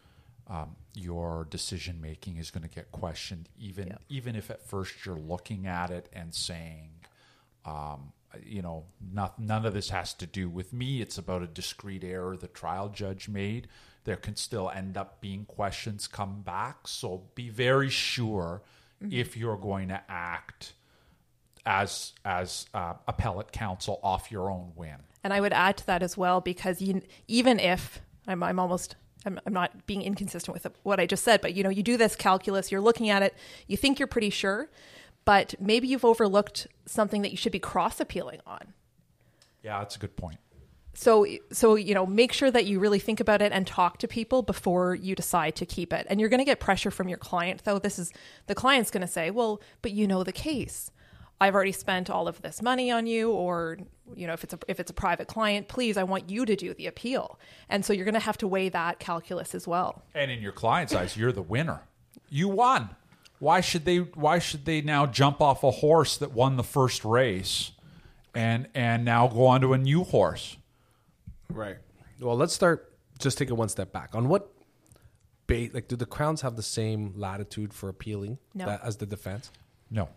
um, your decision making is going to get questioned, even Yeah. even if at first you're looking at it and saying, um, you know, not, none of this has to do with me. It's about a discrete error the trial judge made. There can still end up being questions come back. So be very sure if you're going to act as as uh, appellate counsel off your own win. And I would add to that as well because you, even if I'm, I'm almost I'm, I'm not being inconsistent with what I just said, but you know, you do this calculus, you're looking at it, you think you're pretty sure, but maybe you've overlooked something that you should be cross appealing on. Yeah, that's a good point. So, so you know, make sure that you really think about it and talk to people before you decide to keep it. And you're going to get pressure from your client, though. This is the client's going to say, "Well, but you know the case. I've already spent all of this money on you, or you know, if it's a if it's a private client, please, I want you to do the appeal." And so you're going to have to weigh that calculus as well. And in your client's eyes, you're the winner. You won. Why should they? Why should they now jump off a horse that won the first race, and and now go on to a new horse? Right. Well, let's start. Just take it one step back. On what bait? Like, do the crowns have the same latitude for appealing No. that, as the defense? No.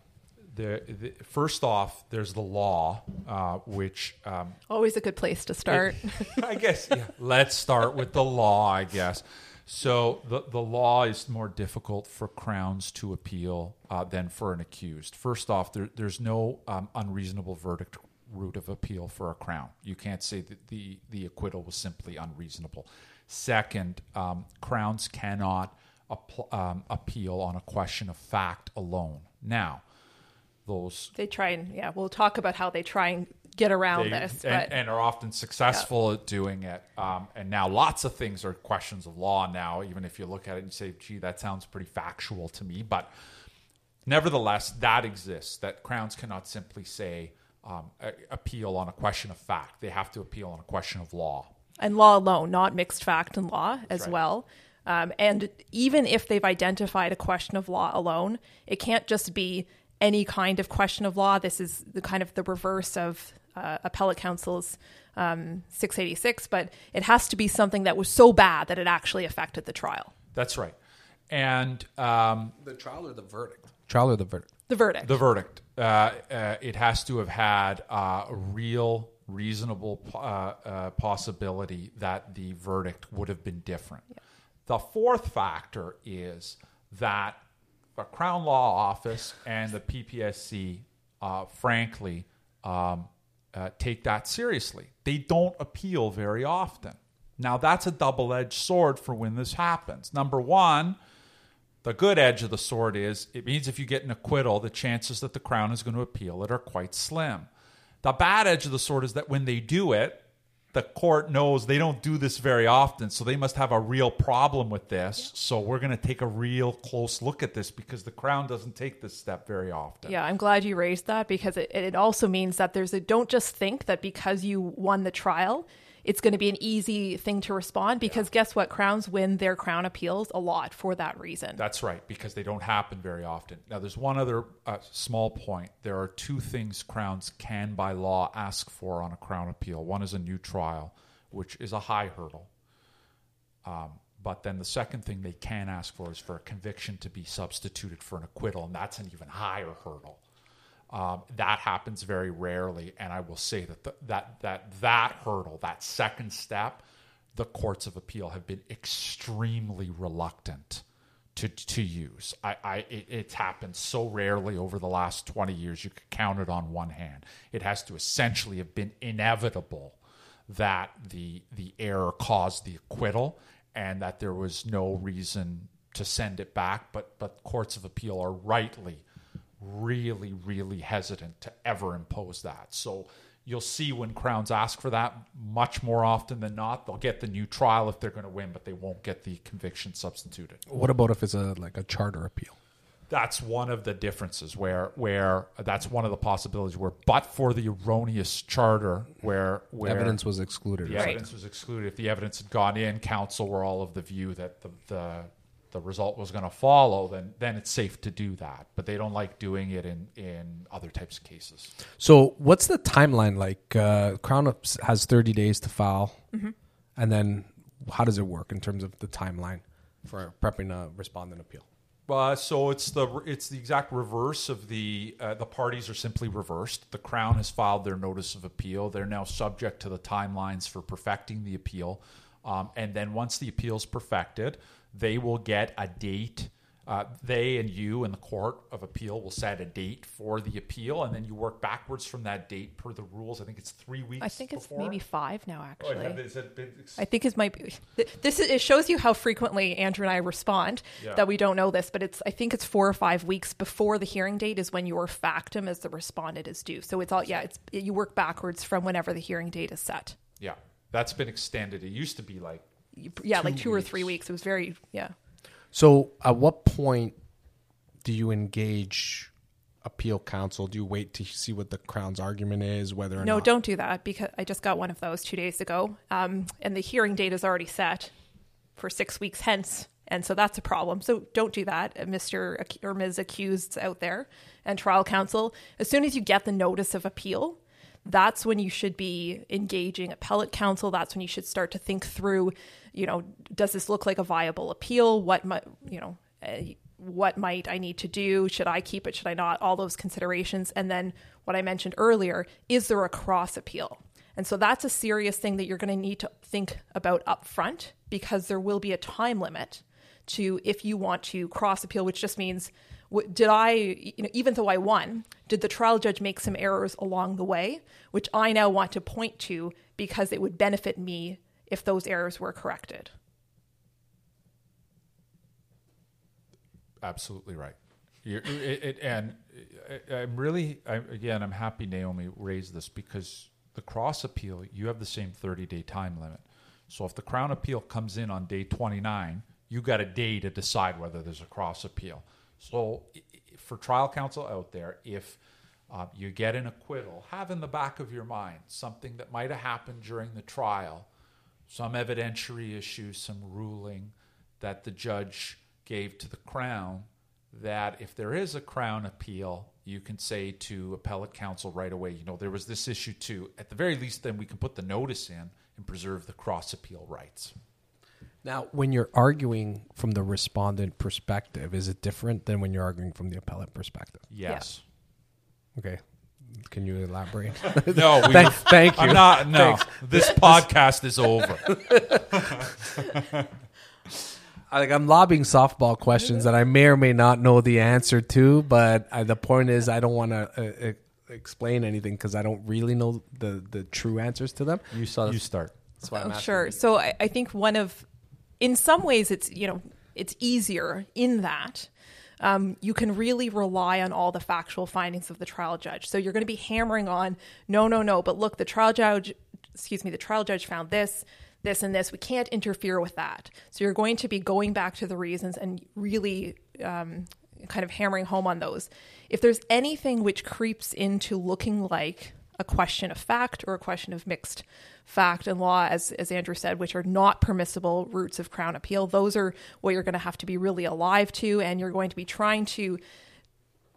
The, the, first off, there's the law, uh, which um, Always a good place to start. <laughs> I guess yeah. Let's start with the law, I guess. So the the law is more difficult for crowns to appeal uh, than for an accused. First off, there, there's no um, unreasonable verdict route of appeal for a crown. You can't say that the the acquittal was simply unreasonable. Second, um, crowns cannot um, appeal on a question of fact alone. Now, those they try and yeah, we'll talk about how they try and get around they- this. and, but and are often successful at doing it. Um, and now lots of things are questions of law now, even if you look at it and you say, gee, that sounds pretty factual to me. But nevertheless, that exists, that crowns cannot simply say um, a- appeal on a question of fact. They have to appeal on a question of law. and law alone, not mixed fact and law as right. well. Um, and even if they've identified a question of law alone, it can't just be any kind of question of law. This is the kind of the reverse of uh, appellate counsel's um, 686, but it has to be something that was so bad that it actually affected the trial, That's right. And um, The trial or the verdict? Trial or the verdict? the verdict. The verdict. Uh, uh, it has to have had uh, a real, reasonable uh, uh, possibility that the verdict would have been different. The fourth factor is that the Crown Law Office and the PPSC, uh, frankly, um, uh, take that seriously. They don't appeal very often. Now, that's a double edged sword for when this happens. Number one, the good edge of the sword is it means if you get an acquittal, the chances that the Crown is going to appeal it are quite slim. The bad edge of the sword is that when they do it, the court knows they don't do this very often, so they must have a real problem with this. So we're going to take a real close look at this because the Crown doesn't take this step very often. Yeah, I'm glad you raised that because it, it also means that there's a don't just think that because you won the trial, it's going to be an easy thing to respond because guess what? Crowns win their crown appeals a lot for that reason. That's right, because they don't happen very often. Now, there's one other uh, small point. There are two things crowns can, by law, ask for on a crown appeal. One is a new trial, which is a high hurdle. Um, but then the second thing they can ask for is for a conviction to be substituted for an acquittal, and that's an even higher hurdle. Um, that happens very rarely, and I will say that the, that that that hurdle, that second step, the courts of appeal have been extremely reluctant to to use. I, I it, it's happened so rarely over the last twenty years. You could count it on one hand. It has to essentially have been inevitable that the the error caused the acquittal, and that there was no reason to send it back. But but courts of appeal are rightly really, really hesitant to ever impose that. So you'll see when crowns ask for that much more often than not. They'll get the new trial if they're going to win, but they won't get the conviction substituted. What about if it's a like a charter appeal? That's one of the differences where where that's one of the possibilities where but for the erroneous charter where where Evidence was excluded. the something. evidence was excluded. If the evidence had gone in, counsel were all of the view that the, the the result was going to follow, then then it's safe to do that. But they don't like doing it in in other types of cases. So, what's the timeline like? Uh, Crown has 30 days to file. And then how does it work in terms of the timeline for prepping a respondent appeal? Uh, so it's the it's the exact reverse of the uh, the parties are simply reversed. The Crown has filed their notice of appeal. They're now subject to the timelines for perfecting the appeal, um, and then once the appeal is perfected, they will get a date. Uh, they and you and the court of appeal will set a date for the appeal, and then you work backwards from that date per the rules. I think it's three weeks. I think it's before. maybe five now, Oh, actually. have- is I think it might be. This is, it shows you how frequently Andrew and I respond Yeah. that we don't know this, but it's I think it's four or five weeks before the hearing date is when your factum as the respondent is due. So it's all yeah, it's you work backwards from whenever the hearing date is set. yeah, that's been extended. It used to be like Yeah, like Two two or three weeks. It was very yeah. So, at what point do you engage appeal counsel? Do you wait to see what the Crown's argument is, whether or No, not? don't do that because I just got one of those two days ago, um, and the hearing date is already set for six weeks hence, and so that's a problem. So don't do that, uh, Mister or Ms. Accused out there, and trial counsel. As soon as you get the notice of appeal, that's when you should be engaging appellate counsel. That's when you should start to think through, you know, does this look like a viable appeal? What might, you know, uh, what might I need to do? Should I keep it? Should I not? All those considerations. And then what I mentioned earlier, is there a cross appeal? And so that's a serious thing that you're going to need to think about up front because there will be a time limit to if you want to cross appeal, which just means did I, you know, even though I won, did the trial judge make some errors along the way, which I now want to point to because it would benefit me if those errors were corrected. absolutely right. It, it, and I, I'm really, I, again, I'm happy Naomi raised this because the cross appeal, you have the same 30 day time limit. So if the Crown appeal comes in on day 29, you got a day to decide whether there's a cross appeal. So for trial counsel out there, if uh, you get an acquittal, have in the back of your mind something that might have happened during the trial, some evidentiary issue, some ruling that the judge gave to the Crown that if there is a Crown appeal, you can say to appellate counsel right away, you know, there was this issue too. At the very least, then we can put the notice in and preserve the cross appeal rights. Now, when you're arguing from the respondent perspective, is it different than when you're arguing from the appellate perspective? Yes. Okay. Can you elaborate? <laughs> <laughs> No, we, thank, thank you. I'm not. No, this <laughs> podcast is over. I- like I'm lobbing softball questions that I may or may not know the answer to, but uh, the point is I don't want to uh, uh, explain anything because I don't really know the the true answers to them. You, So you start. That's why I'm Oh, asking. sure. So I, I think one of, in some ways, it's you know it's easier in that um, you can really rely on all the factual findings of the trial judge. So you're going to be hammering on no, no, no, but look, the trial judge, excuse me, the trial judge found this, this, and this. We can't interfere with that. So you're going to be going back to the reasons and really. Um, kind of hammering home on those. If there's anything which creeps into looking like a question of fact or a question of mixed fact and law, as, as Andrew said, which are not permissible routes of Crown appeal, those are what you're going to have to be really alive to, and you're going to be trying to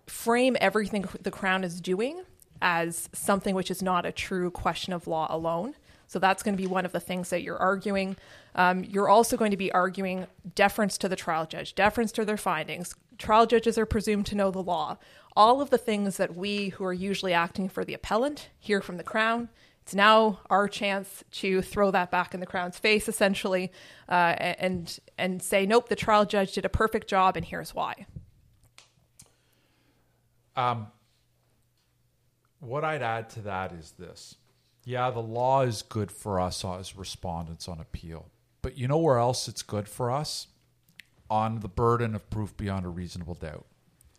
frame everything the Crown is doing as something which is not a true question of law alone. So that's going to be one of the things that you're arguing. Um, you're also going to be arguing deference to the trial judge, deference to their findings. Trial judges are presumed to know the law. All of the things that we, who are usually acting for the appellant, hear from the Crown. It's now our chance to throw that back in the Crown's face, essentially, uh, and and say, nope, the trial judge did a perfect job, and here's why. Um, what I'd add to that is this. Yeah, the law is good for us as respondents on appeal. But you know where else it's good for us? On the burden of proof beyond a reasonable doubt.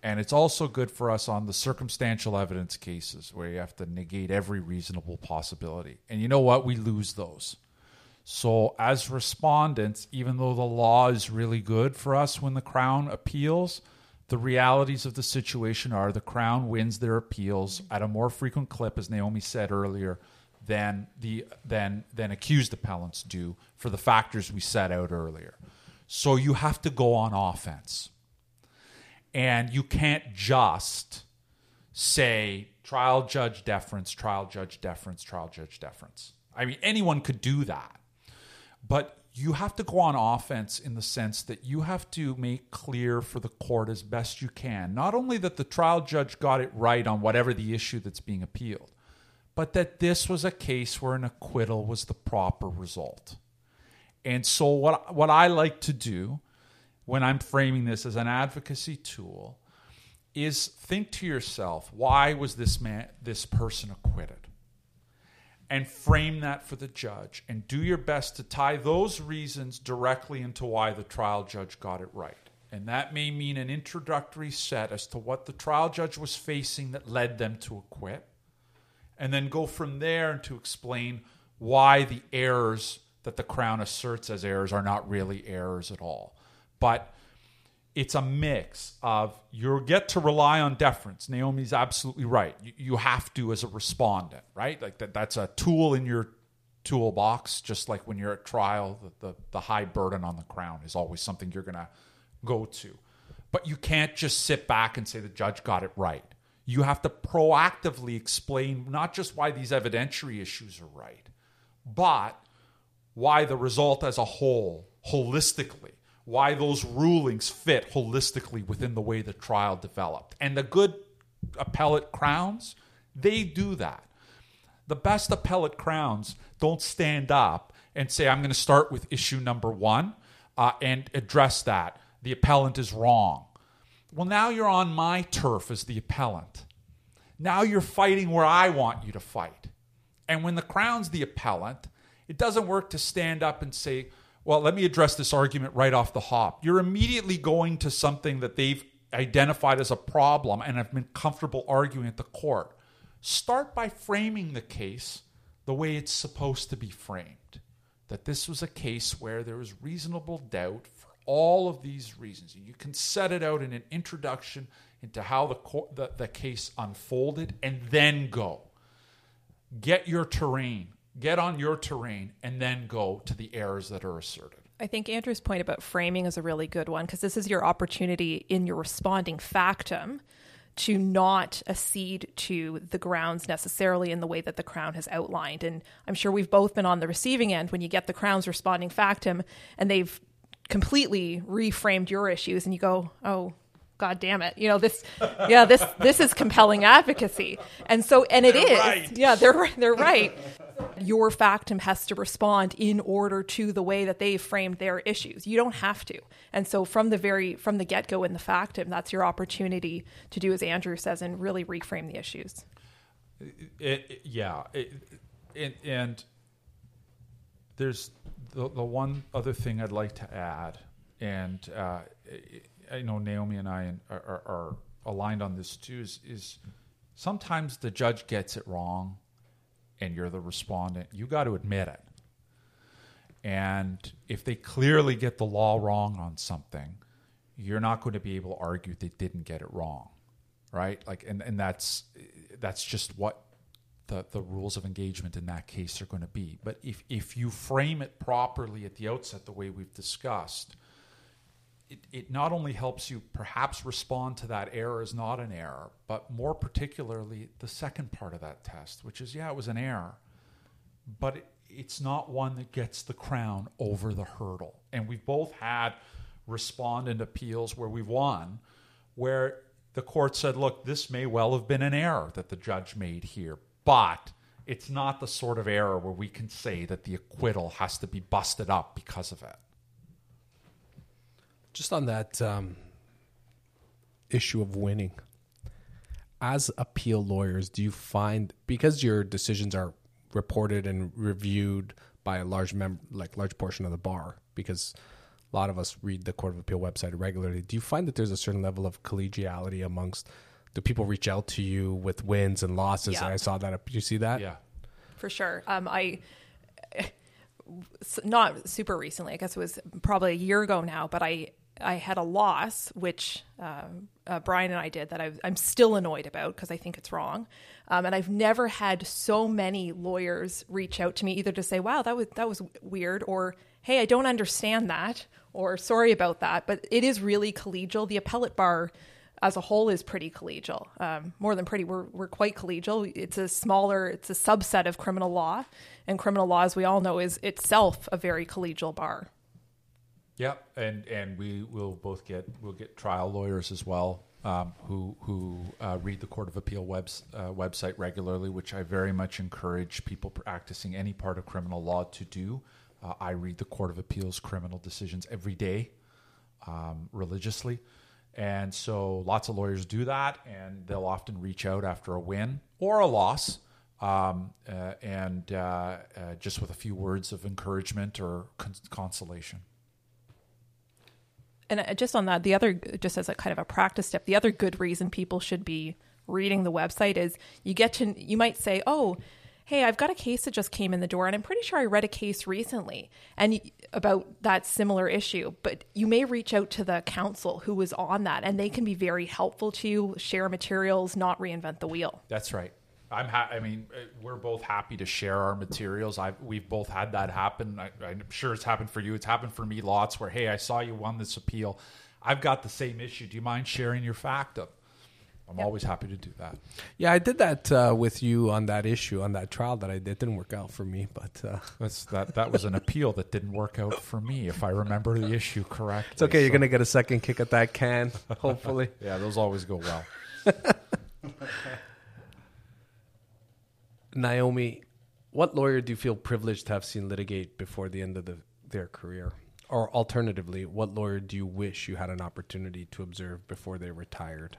And it's also good for us on the circumstantial evidence cases where you have to negate every reasonable possibility. And you know what? We lose those. So, as respondents, even though the law is really good for us when the Crown appeals, the realities of the situation are the Crown wins their appeals at a more frequent clip, as Naomi said earlier, than the than than accused appellants do for the factors we set out earlier. So you have to go on offense. And you can't just say trial judge deference, trial judge deference, trial judge deference. I mean, anyone could do that. But you have to go on offense in the sense that you have to make clear for the court as best you can, not only that the trial judge got it right on whatever the issue that's being appealed, but that this was a case where an acquittal was the proper result. And so, what, what I like to do when I'm framing this as an advocacy tool is think to yourself, why was this man, this person acquitted? and frame that for the judge and do your best to tie those reasons directly into why the trial judge got it right. And that may mean an introductory set as to what the trial judge was facing that led them to acquit. And then go from there to explain why the errors that the Crown asserts as errors are not really errors at all. But it's a mix of you get to rely on deference. Naomi's absolutely right. You, you have to as a respondent, right? Like that, that's a tool in your toolbox, just like when you're at trial, the, the, the high burden on the crown is always something you're going to go to. But you can't just sit back and say the judge got it right. You have to proactively explain not just why these evidentiary issues are right, but why the result as a whole, holistically, why those rulings fit holistically within the way the trial developed. And the good appellate crowns, they do that. The best appellate crowns don't stand up and say, I'm going to start with issue number one uh, and address that. The appellant is wrong. Well, now you're on my turf as the appellant. Now you're fighting where I want you to fight. And when the crown's the appellant, it doesn't work to stand up and say, well, let me address this argument right off the hop. You're immediately going to something that they've identified as a problem and have been comfortable arguing at the court. Start by framing the case the way it's supposed to be framed. That this was a case where there was reasonable doubt all of these reasons. You can set it out in an introduction into how the, co- the, the case unfolded and then go. Get your terrain get on your terrain, and then go to the errors that are asserted. I think Andrew's point about framing is a really good one because this is your opportunity in your responding factum to not accede to the grounds necessarily in the way that the crown has outlined. And I'm sure we've both been on the receiving end when you get the crown's responding factum and they've completely reframed your issues and you go, oh, god damn it you know this yeah this this is compelling advocacy and so and it they're is, right. yeah they're they're right your factum has to respond in order to the way that they've framed their issues. You don't have to. And so from the very from the get-go in the factum, that's your opportunity to do as Andrew says and really reframe the issues. It, it, yeah, it, and there's the, the one other thing I'd like to add, and uh, I know Naomi and I are, are, aligned on this too. Is, is sometimes the judge gets it wrong and you're the respondent, you got to admit it. And if they clearly get the law wrong on something, you're not going to be able to argue they didn't get it wrong, right? Like, and, and that's that's just what the, the rules of engagement in that case are going to be. But if if you frame it properly at the outset, the way we've discussed, it, it not only helps you perhaps respond to that error as not an error, but more particularly the second part of that test, which is yeah, it was an error, but it, it's not one that gets the crown over the hurdle. And we've both had respondent appeals where we've won, where the court said, look, this may well have been an error that the judge made here, but it's not the sort of error where we can say that the acquittal has to be busted up because of it. Just on that um, issue of winning, as appeal lawyers, do you find because your decisions are reported and reviewed by a large mem- like large portion of the bar, because a lot of us read the Court of Appeal website regularly. Do you find that there's a certain level of collegiality amongst? Do people reach out to you with wins and losses? Yeah. And I saw that. You see that? Yeah. For sure. Um, I not super recently. I guess it was probably a year ago now, but I I had a loss, which um, uh, Brian and I did that I, am still annoyed about because I think it's wrong. Um, and I've never had so many lawyers reach out to me either to say, "Wow, that was that was weird," or "Hey, I don't understand that," or sorry about that. But it is really collegial. The appellate bar as a whole is pretty collegial. Um, more than pretty, we're, we're quite collegial. It's a smaller, it's a subset of criminal law. And criminal law, as we all know, is itself a very collegial bar. Yep, and and we will both get we'll get trial lawyers as well um, who who uh, read the Court of Appeal webs, uh, website regularly, which I very much encourage people practicing any part of criminal law to do. Uh, I read the Court of Appeals criminal decisions every day um, religiously. And so lots of lawyers do that, and they'll often reach out after a win or a loss, um, uh, and uh, uh, just with a few words of encouragement or con- consolation. And uh, just on that, the other, just as a kind of a practice step, the other good reason people should be reading the website is you get to, you might say, oh, hey, I've got a case that just came in the door, and I'm pretty sure I read a case recently and about that similar issue. But you may reach out to the counsel who was on that, and they can be very helpful to you. Share materials, not reinvent the wheel. That's right. I'm. Ha- I mean, uh, we're both happy to share our materials. I've we've both had that happen. I, I'm sure it's happened for you. It's happened for me lots. Where hey, I saw you won this appeal. I've got the same issue. Do you mind sharing your factum? I'm yep. always happy to do that. Yeah, I did that uh, with you on that issue on that trial that I did. It didn't work out for me, but uh. <laughs> That's, that that was an appeal that didn't work out for me, if I remember the issue correctly. It's okay. So. You're gonna get a second kick at that can, <laughs> hopefully. yeah, those always go well. <laughs> Naomi, what lawyer do you feel privileged to have seen litigate before the end of the, their career? Or alternatively, what lawyer do you wish you had an opportunity to observe before they retired?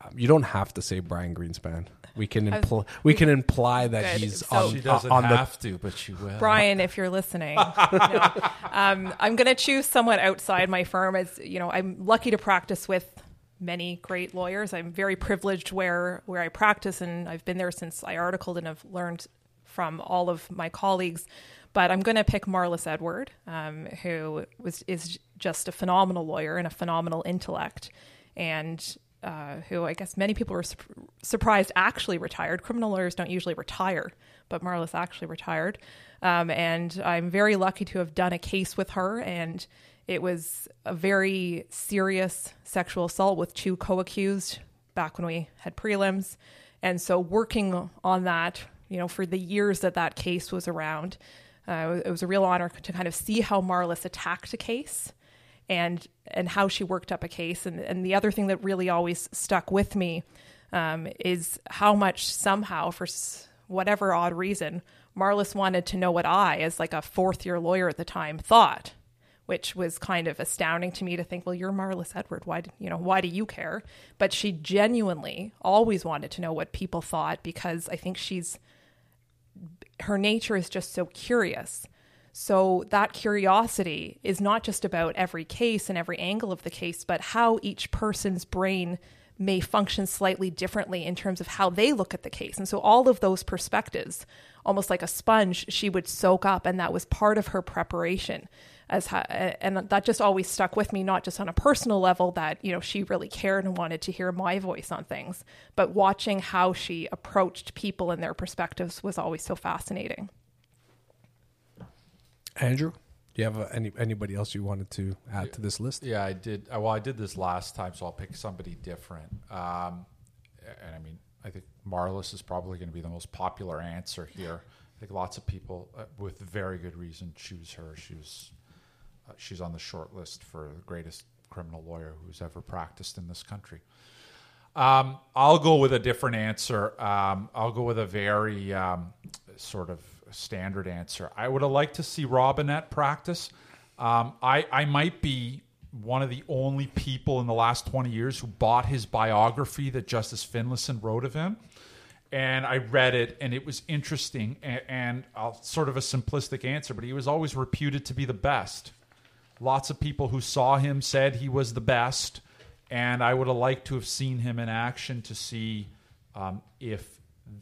Um, you don't have to say Brian Greenspan. We can impl- we can imply that good. he's so on. She doesn't on have to, but she will. Brian, if you're listening, no. <laughs> um, I'm going to choose someone outside my firm. As you know, I'm lucky to practice with many great lawyers. I'm very privileged where where I practice, and I've been there since I articled and have learned from all of my colleagues. But I'm going to pick Marlys Edwardh, um, who was is just a phenomenal lawyer and a phenomenal intellect, and uh, who I guess many people were su- surprised actually retired. Criminal lawyers don't usually retire, but Marlys actually retired. Um, and I'm very lucky to have done a case with her. And it was a very serious sexual assault with two co accused back when we had prelims. And so working on that, you know, for the years that that case was around, uh, it was a real honor to kind of see how Marlys attacked a case and and how she worked up a case. And, and the other thing that really always stuck with me um, is how much somehow, for whatever odd reason, Marlys wanted to know what I, as like a fourth year lawyer at the time, thought, which was kind of astounding to me to think, well, you're Marlys Edwardh. Why, do, you know, why do you care? But she genuinely always wanted to know what people thought because I think she's her nature is just so curious so that curiosity is not just about every case and every angle of the case, but how each person's brain may function slightly differently in terms of how they look at the case. And so all of those perspectives, almost like a sponge, she would soak up, and that was part of her preparation. As and that just always stuck with me, not just on a personal level that you know she really cared and wanted to hear my voice on things, but watching how she approached people and their perspectives was always so fascinating. Andrew, do you have uh, any anybody else you wanted to add to this list? Yeah, I did. Uh, well, I did this last time, so I'll pick somebody different. Um, and I mean, I think Marlys is probably going to be the most popular answer here. I think lots of people, uh, with very good reason, choose her. She was, uh, she's on the short list for the greatest criminal lawyer who's ever practiced in this country. Um, I'll go with a different answer. Um, I'll go with a very um, sort of standard answer. I would have liked to see Robinette practice. Um, I, I might be one of the only people in the last 20 years who bought his biography that Justice Finlayson wrote of him. And I read it, and it was interesting and, and uh, sort of a simplistic answer, but he was always reputed to be the best. Lots of people who saw him said he was the best, and I would have liked to have seen him in action to see um, if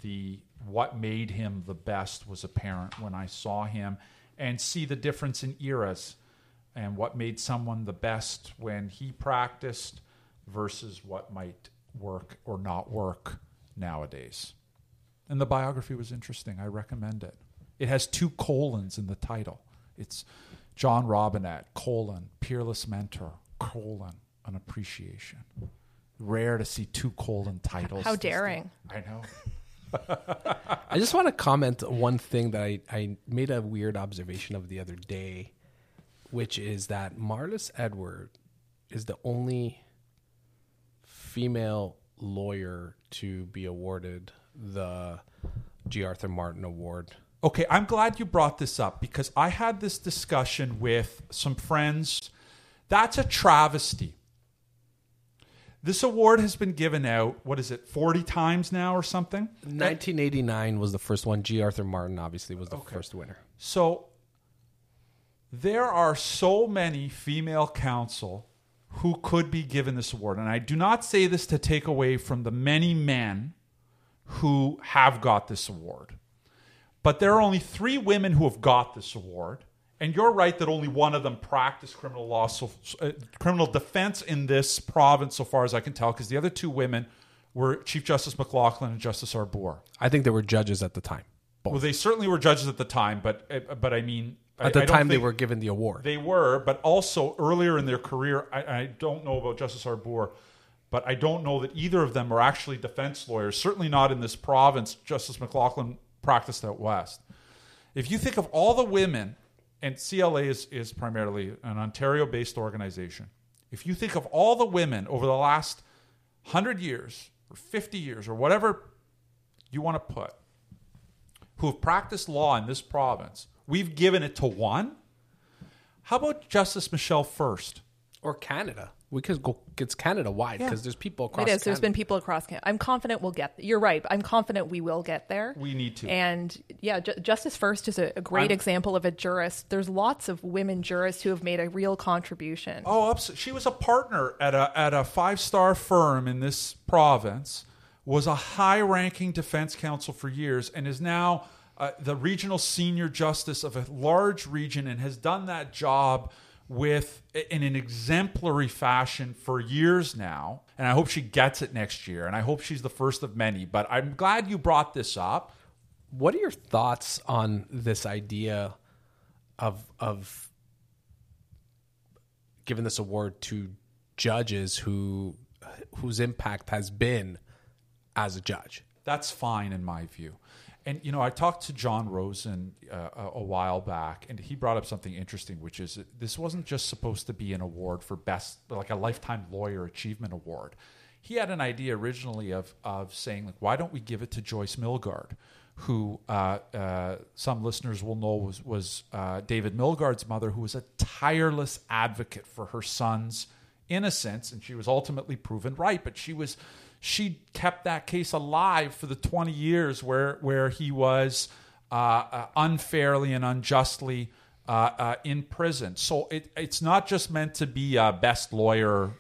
the what made him the best was apparent when I saw him and see the difference in eras and what made someone the best when he practiced versus what might work or not work nowadays. And the biography was interesting. I recommend it. It has two colons in the title. It's John Robinette, colon, peerless mentor, colon, an appreciation. Rare to see two colon titles. How daring. I know. I just want to comment one thing that I, I made a weird observation of the other day, which is that Marlys Edwardh is the only female lawyer to be awarded the G. Arthur Martin Award. Okay, I'm glad you brought this up because I had this discussion with some friends. That's a travesty. This award has been given out, what is it, 40 times now or something? 1989 was the first one. G. Arthur Martin obviously was the first winner. So there are so many female counsel who could be given this award. And I do not say this to take away from the many men who have got this award. But there are only three women who have got this award. And you're right that only one of them practiced criminal law, so, uh, criminal defense in this province, so far as I can tell, because the other two women were Chief Justice McLachlin and Justice Arbour. I think they were judges at the time. Well, they certainly were judges at the time, but uh, but I mean, I- At the I time, they were given the award. they were, but also earlier in their career, I, I don't know about Justice Arbour, but I don't know that either of them are actually defense lawyers. Certainly not in this province. Justice McLachlin practiced out west. If you think of all the women, and CLA is, is primarily an Ontario based organization, if you think of all the women over the last 100 years or 50 years or whatever you want to put, who have practiced law in this province, we've given it to one. How about Justice Michelle Fuerst? or Canada. We could go. It's Canada wide because there's people across. It is there's been people across Canada. I'm confident we'll get. You're right. I'm confident we will get there. We need to. And yeah, Ju- Justice Fuerst is a, a great I'm- example of a jurist. There's lots of women jurists who have made a real contribution. Oh, ups- she was a partner at a at a five star firm in this province. Was a high ranking defense counsel for years, and is now uh, the regional senior justice of a large region, and has done that job with in an exemplary fashion for years now. And I hope she gets it next year, and I hope she's the first of many. But I'm glad you brought this up. What are your thoughts on this idea of of giving this award to judges who whose impact has been as a judge? That's fine in my view. And you know, I talked to John Rosen uh, a, while back, and he brought up something interesting, which is this wasn't just supposed to be an award for best, like a lifetime lawyer achievement award. He had an idea originally of of saying, like, why don't we give it to Joyce Milgaard, who uh, uh, some listeners will know was was uh, David Milgaard's mother, who was a tireless advocate for her son's innocence, and she was ultimately proven right. But she was she kept that case alive for the 20 years where where he was uh, uh, unfairly and unjustly uh, uh, in prison. So it, it's not just meant to be a best lawyer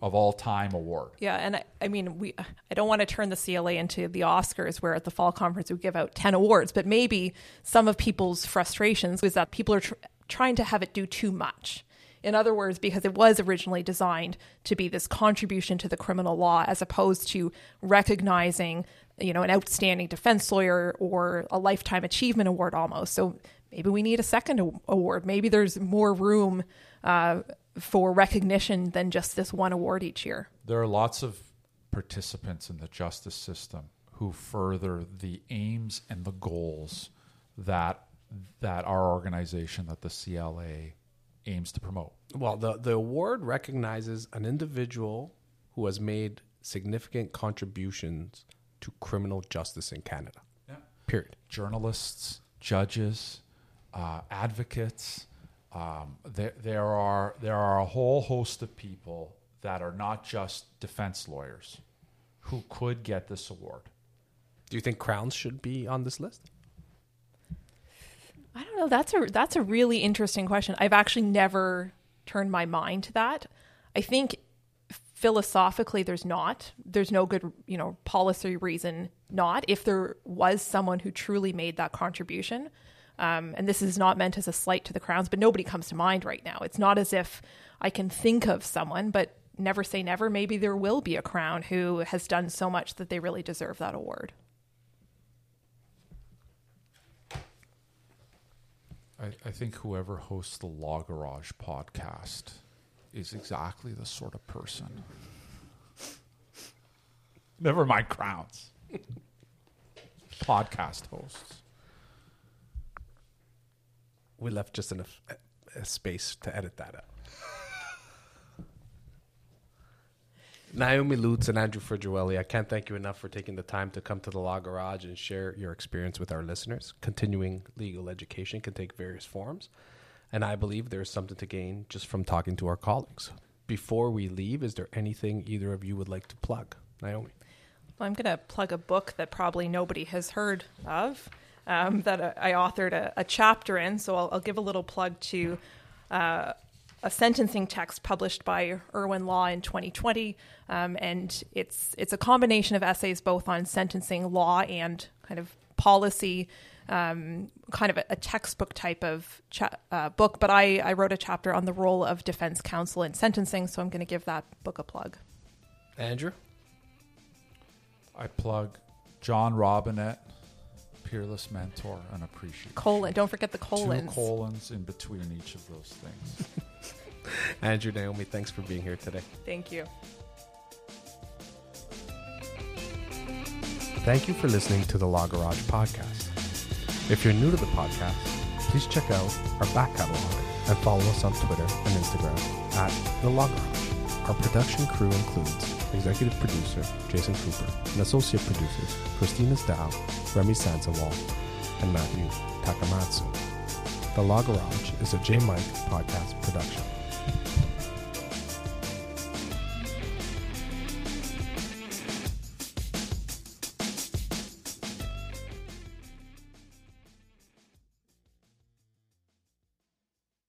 of all time award. Yeah, and I, I mean, we I don't want to turn the CLA into the Oscars, where at the fall conference we give out ten awards, but maybe some of people's frustrations is that people are tr- trying to have it do too much. In other words, because it was originally designed to be this contribution to the criminal law, as opposed to recognizing, you know, an outstanding defense lawyer or a lifetime achievement award almost. So maybe we need a second award. Maybe there's more room uh, for recognition than just this one award each year. There are lots of participants in the justice system who further the aims and the goals that that our organization, that the CLA, aims to promote. Well, the the award recognizes an individual who has made significant contributions to criminal justice in Canada. Yeah. Period. journalists, judges, uh, advocates. Um, there, there are there are a whole host of people that are not just defense lawyers who could get this award. Do you think crowns should be on this list? I don't know. That's a that's a really interesting question. I've actually never turned my mind to that. I think philosophically there's not. There's no good, you know, policy reason not. If there was someone who truly made that contribution, um, and this is not meant as a slight to the crowns, but nobody comes to mind right now. It's not as if I can think of someone, but never say never. Maybe there will be a crown who has done so much that they really deserve that award. I, I think whoever hosts the Law Garage podcast is exactly the sort of person. Never mind crowns. podcast hosts. We left just enough uh, space to edit that out. Naomi Lutes and Andrew Furgiuele, I can't thank you enough for taking the time to come to the Law Garage and share your experience with our listeners. Continuing legal education can take various forms, and I believe there is something to gain just from talking to our colleagues. Before we leave, is there anything either of you would like to plug? Naomi. Well, I'm going to plug a book that probably nobody has heard of um, that I authored a, a, chapter in. So I'll, I'll, give a little plug to uh, a sentencing text published by Irwin Law in 2020, um, and it's it's a combination of essays both on sentencing law and kind of policy. Um, kind of a, a, textbook type of cha- uh, book, but I, I wrote a chapter on the role of defense counsel in sentencing, so I'm going to give that book a plug. Andrew? I plug John Robinett, peerless mentor and appreciation. Colon. Don't forget the colons. Two colons in between each of those things. <laughs> Andrew, Naomi, thanks for being here today. Thank you. Thank you for listening to the Law Garage podcast. If you're new to the podcast, please check out our back catalog and follow us on Twitter and Instagram at the Law Garage. Our production crew includes executive producer Jason Cooper and associate producers Christina Dow, Remy Sansawal, and Matthew Takamatsu. The Law Garage is a J Mike podcast production.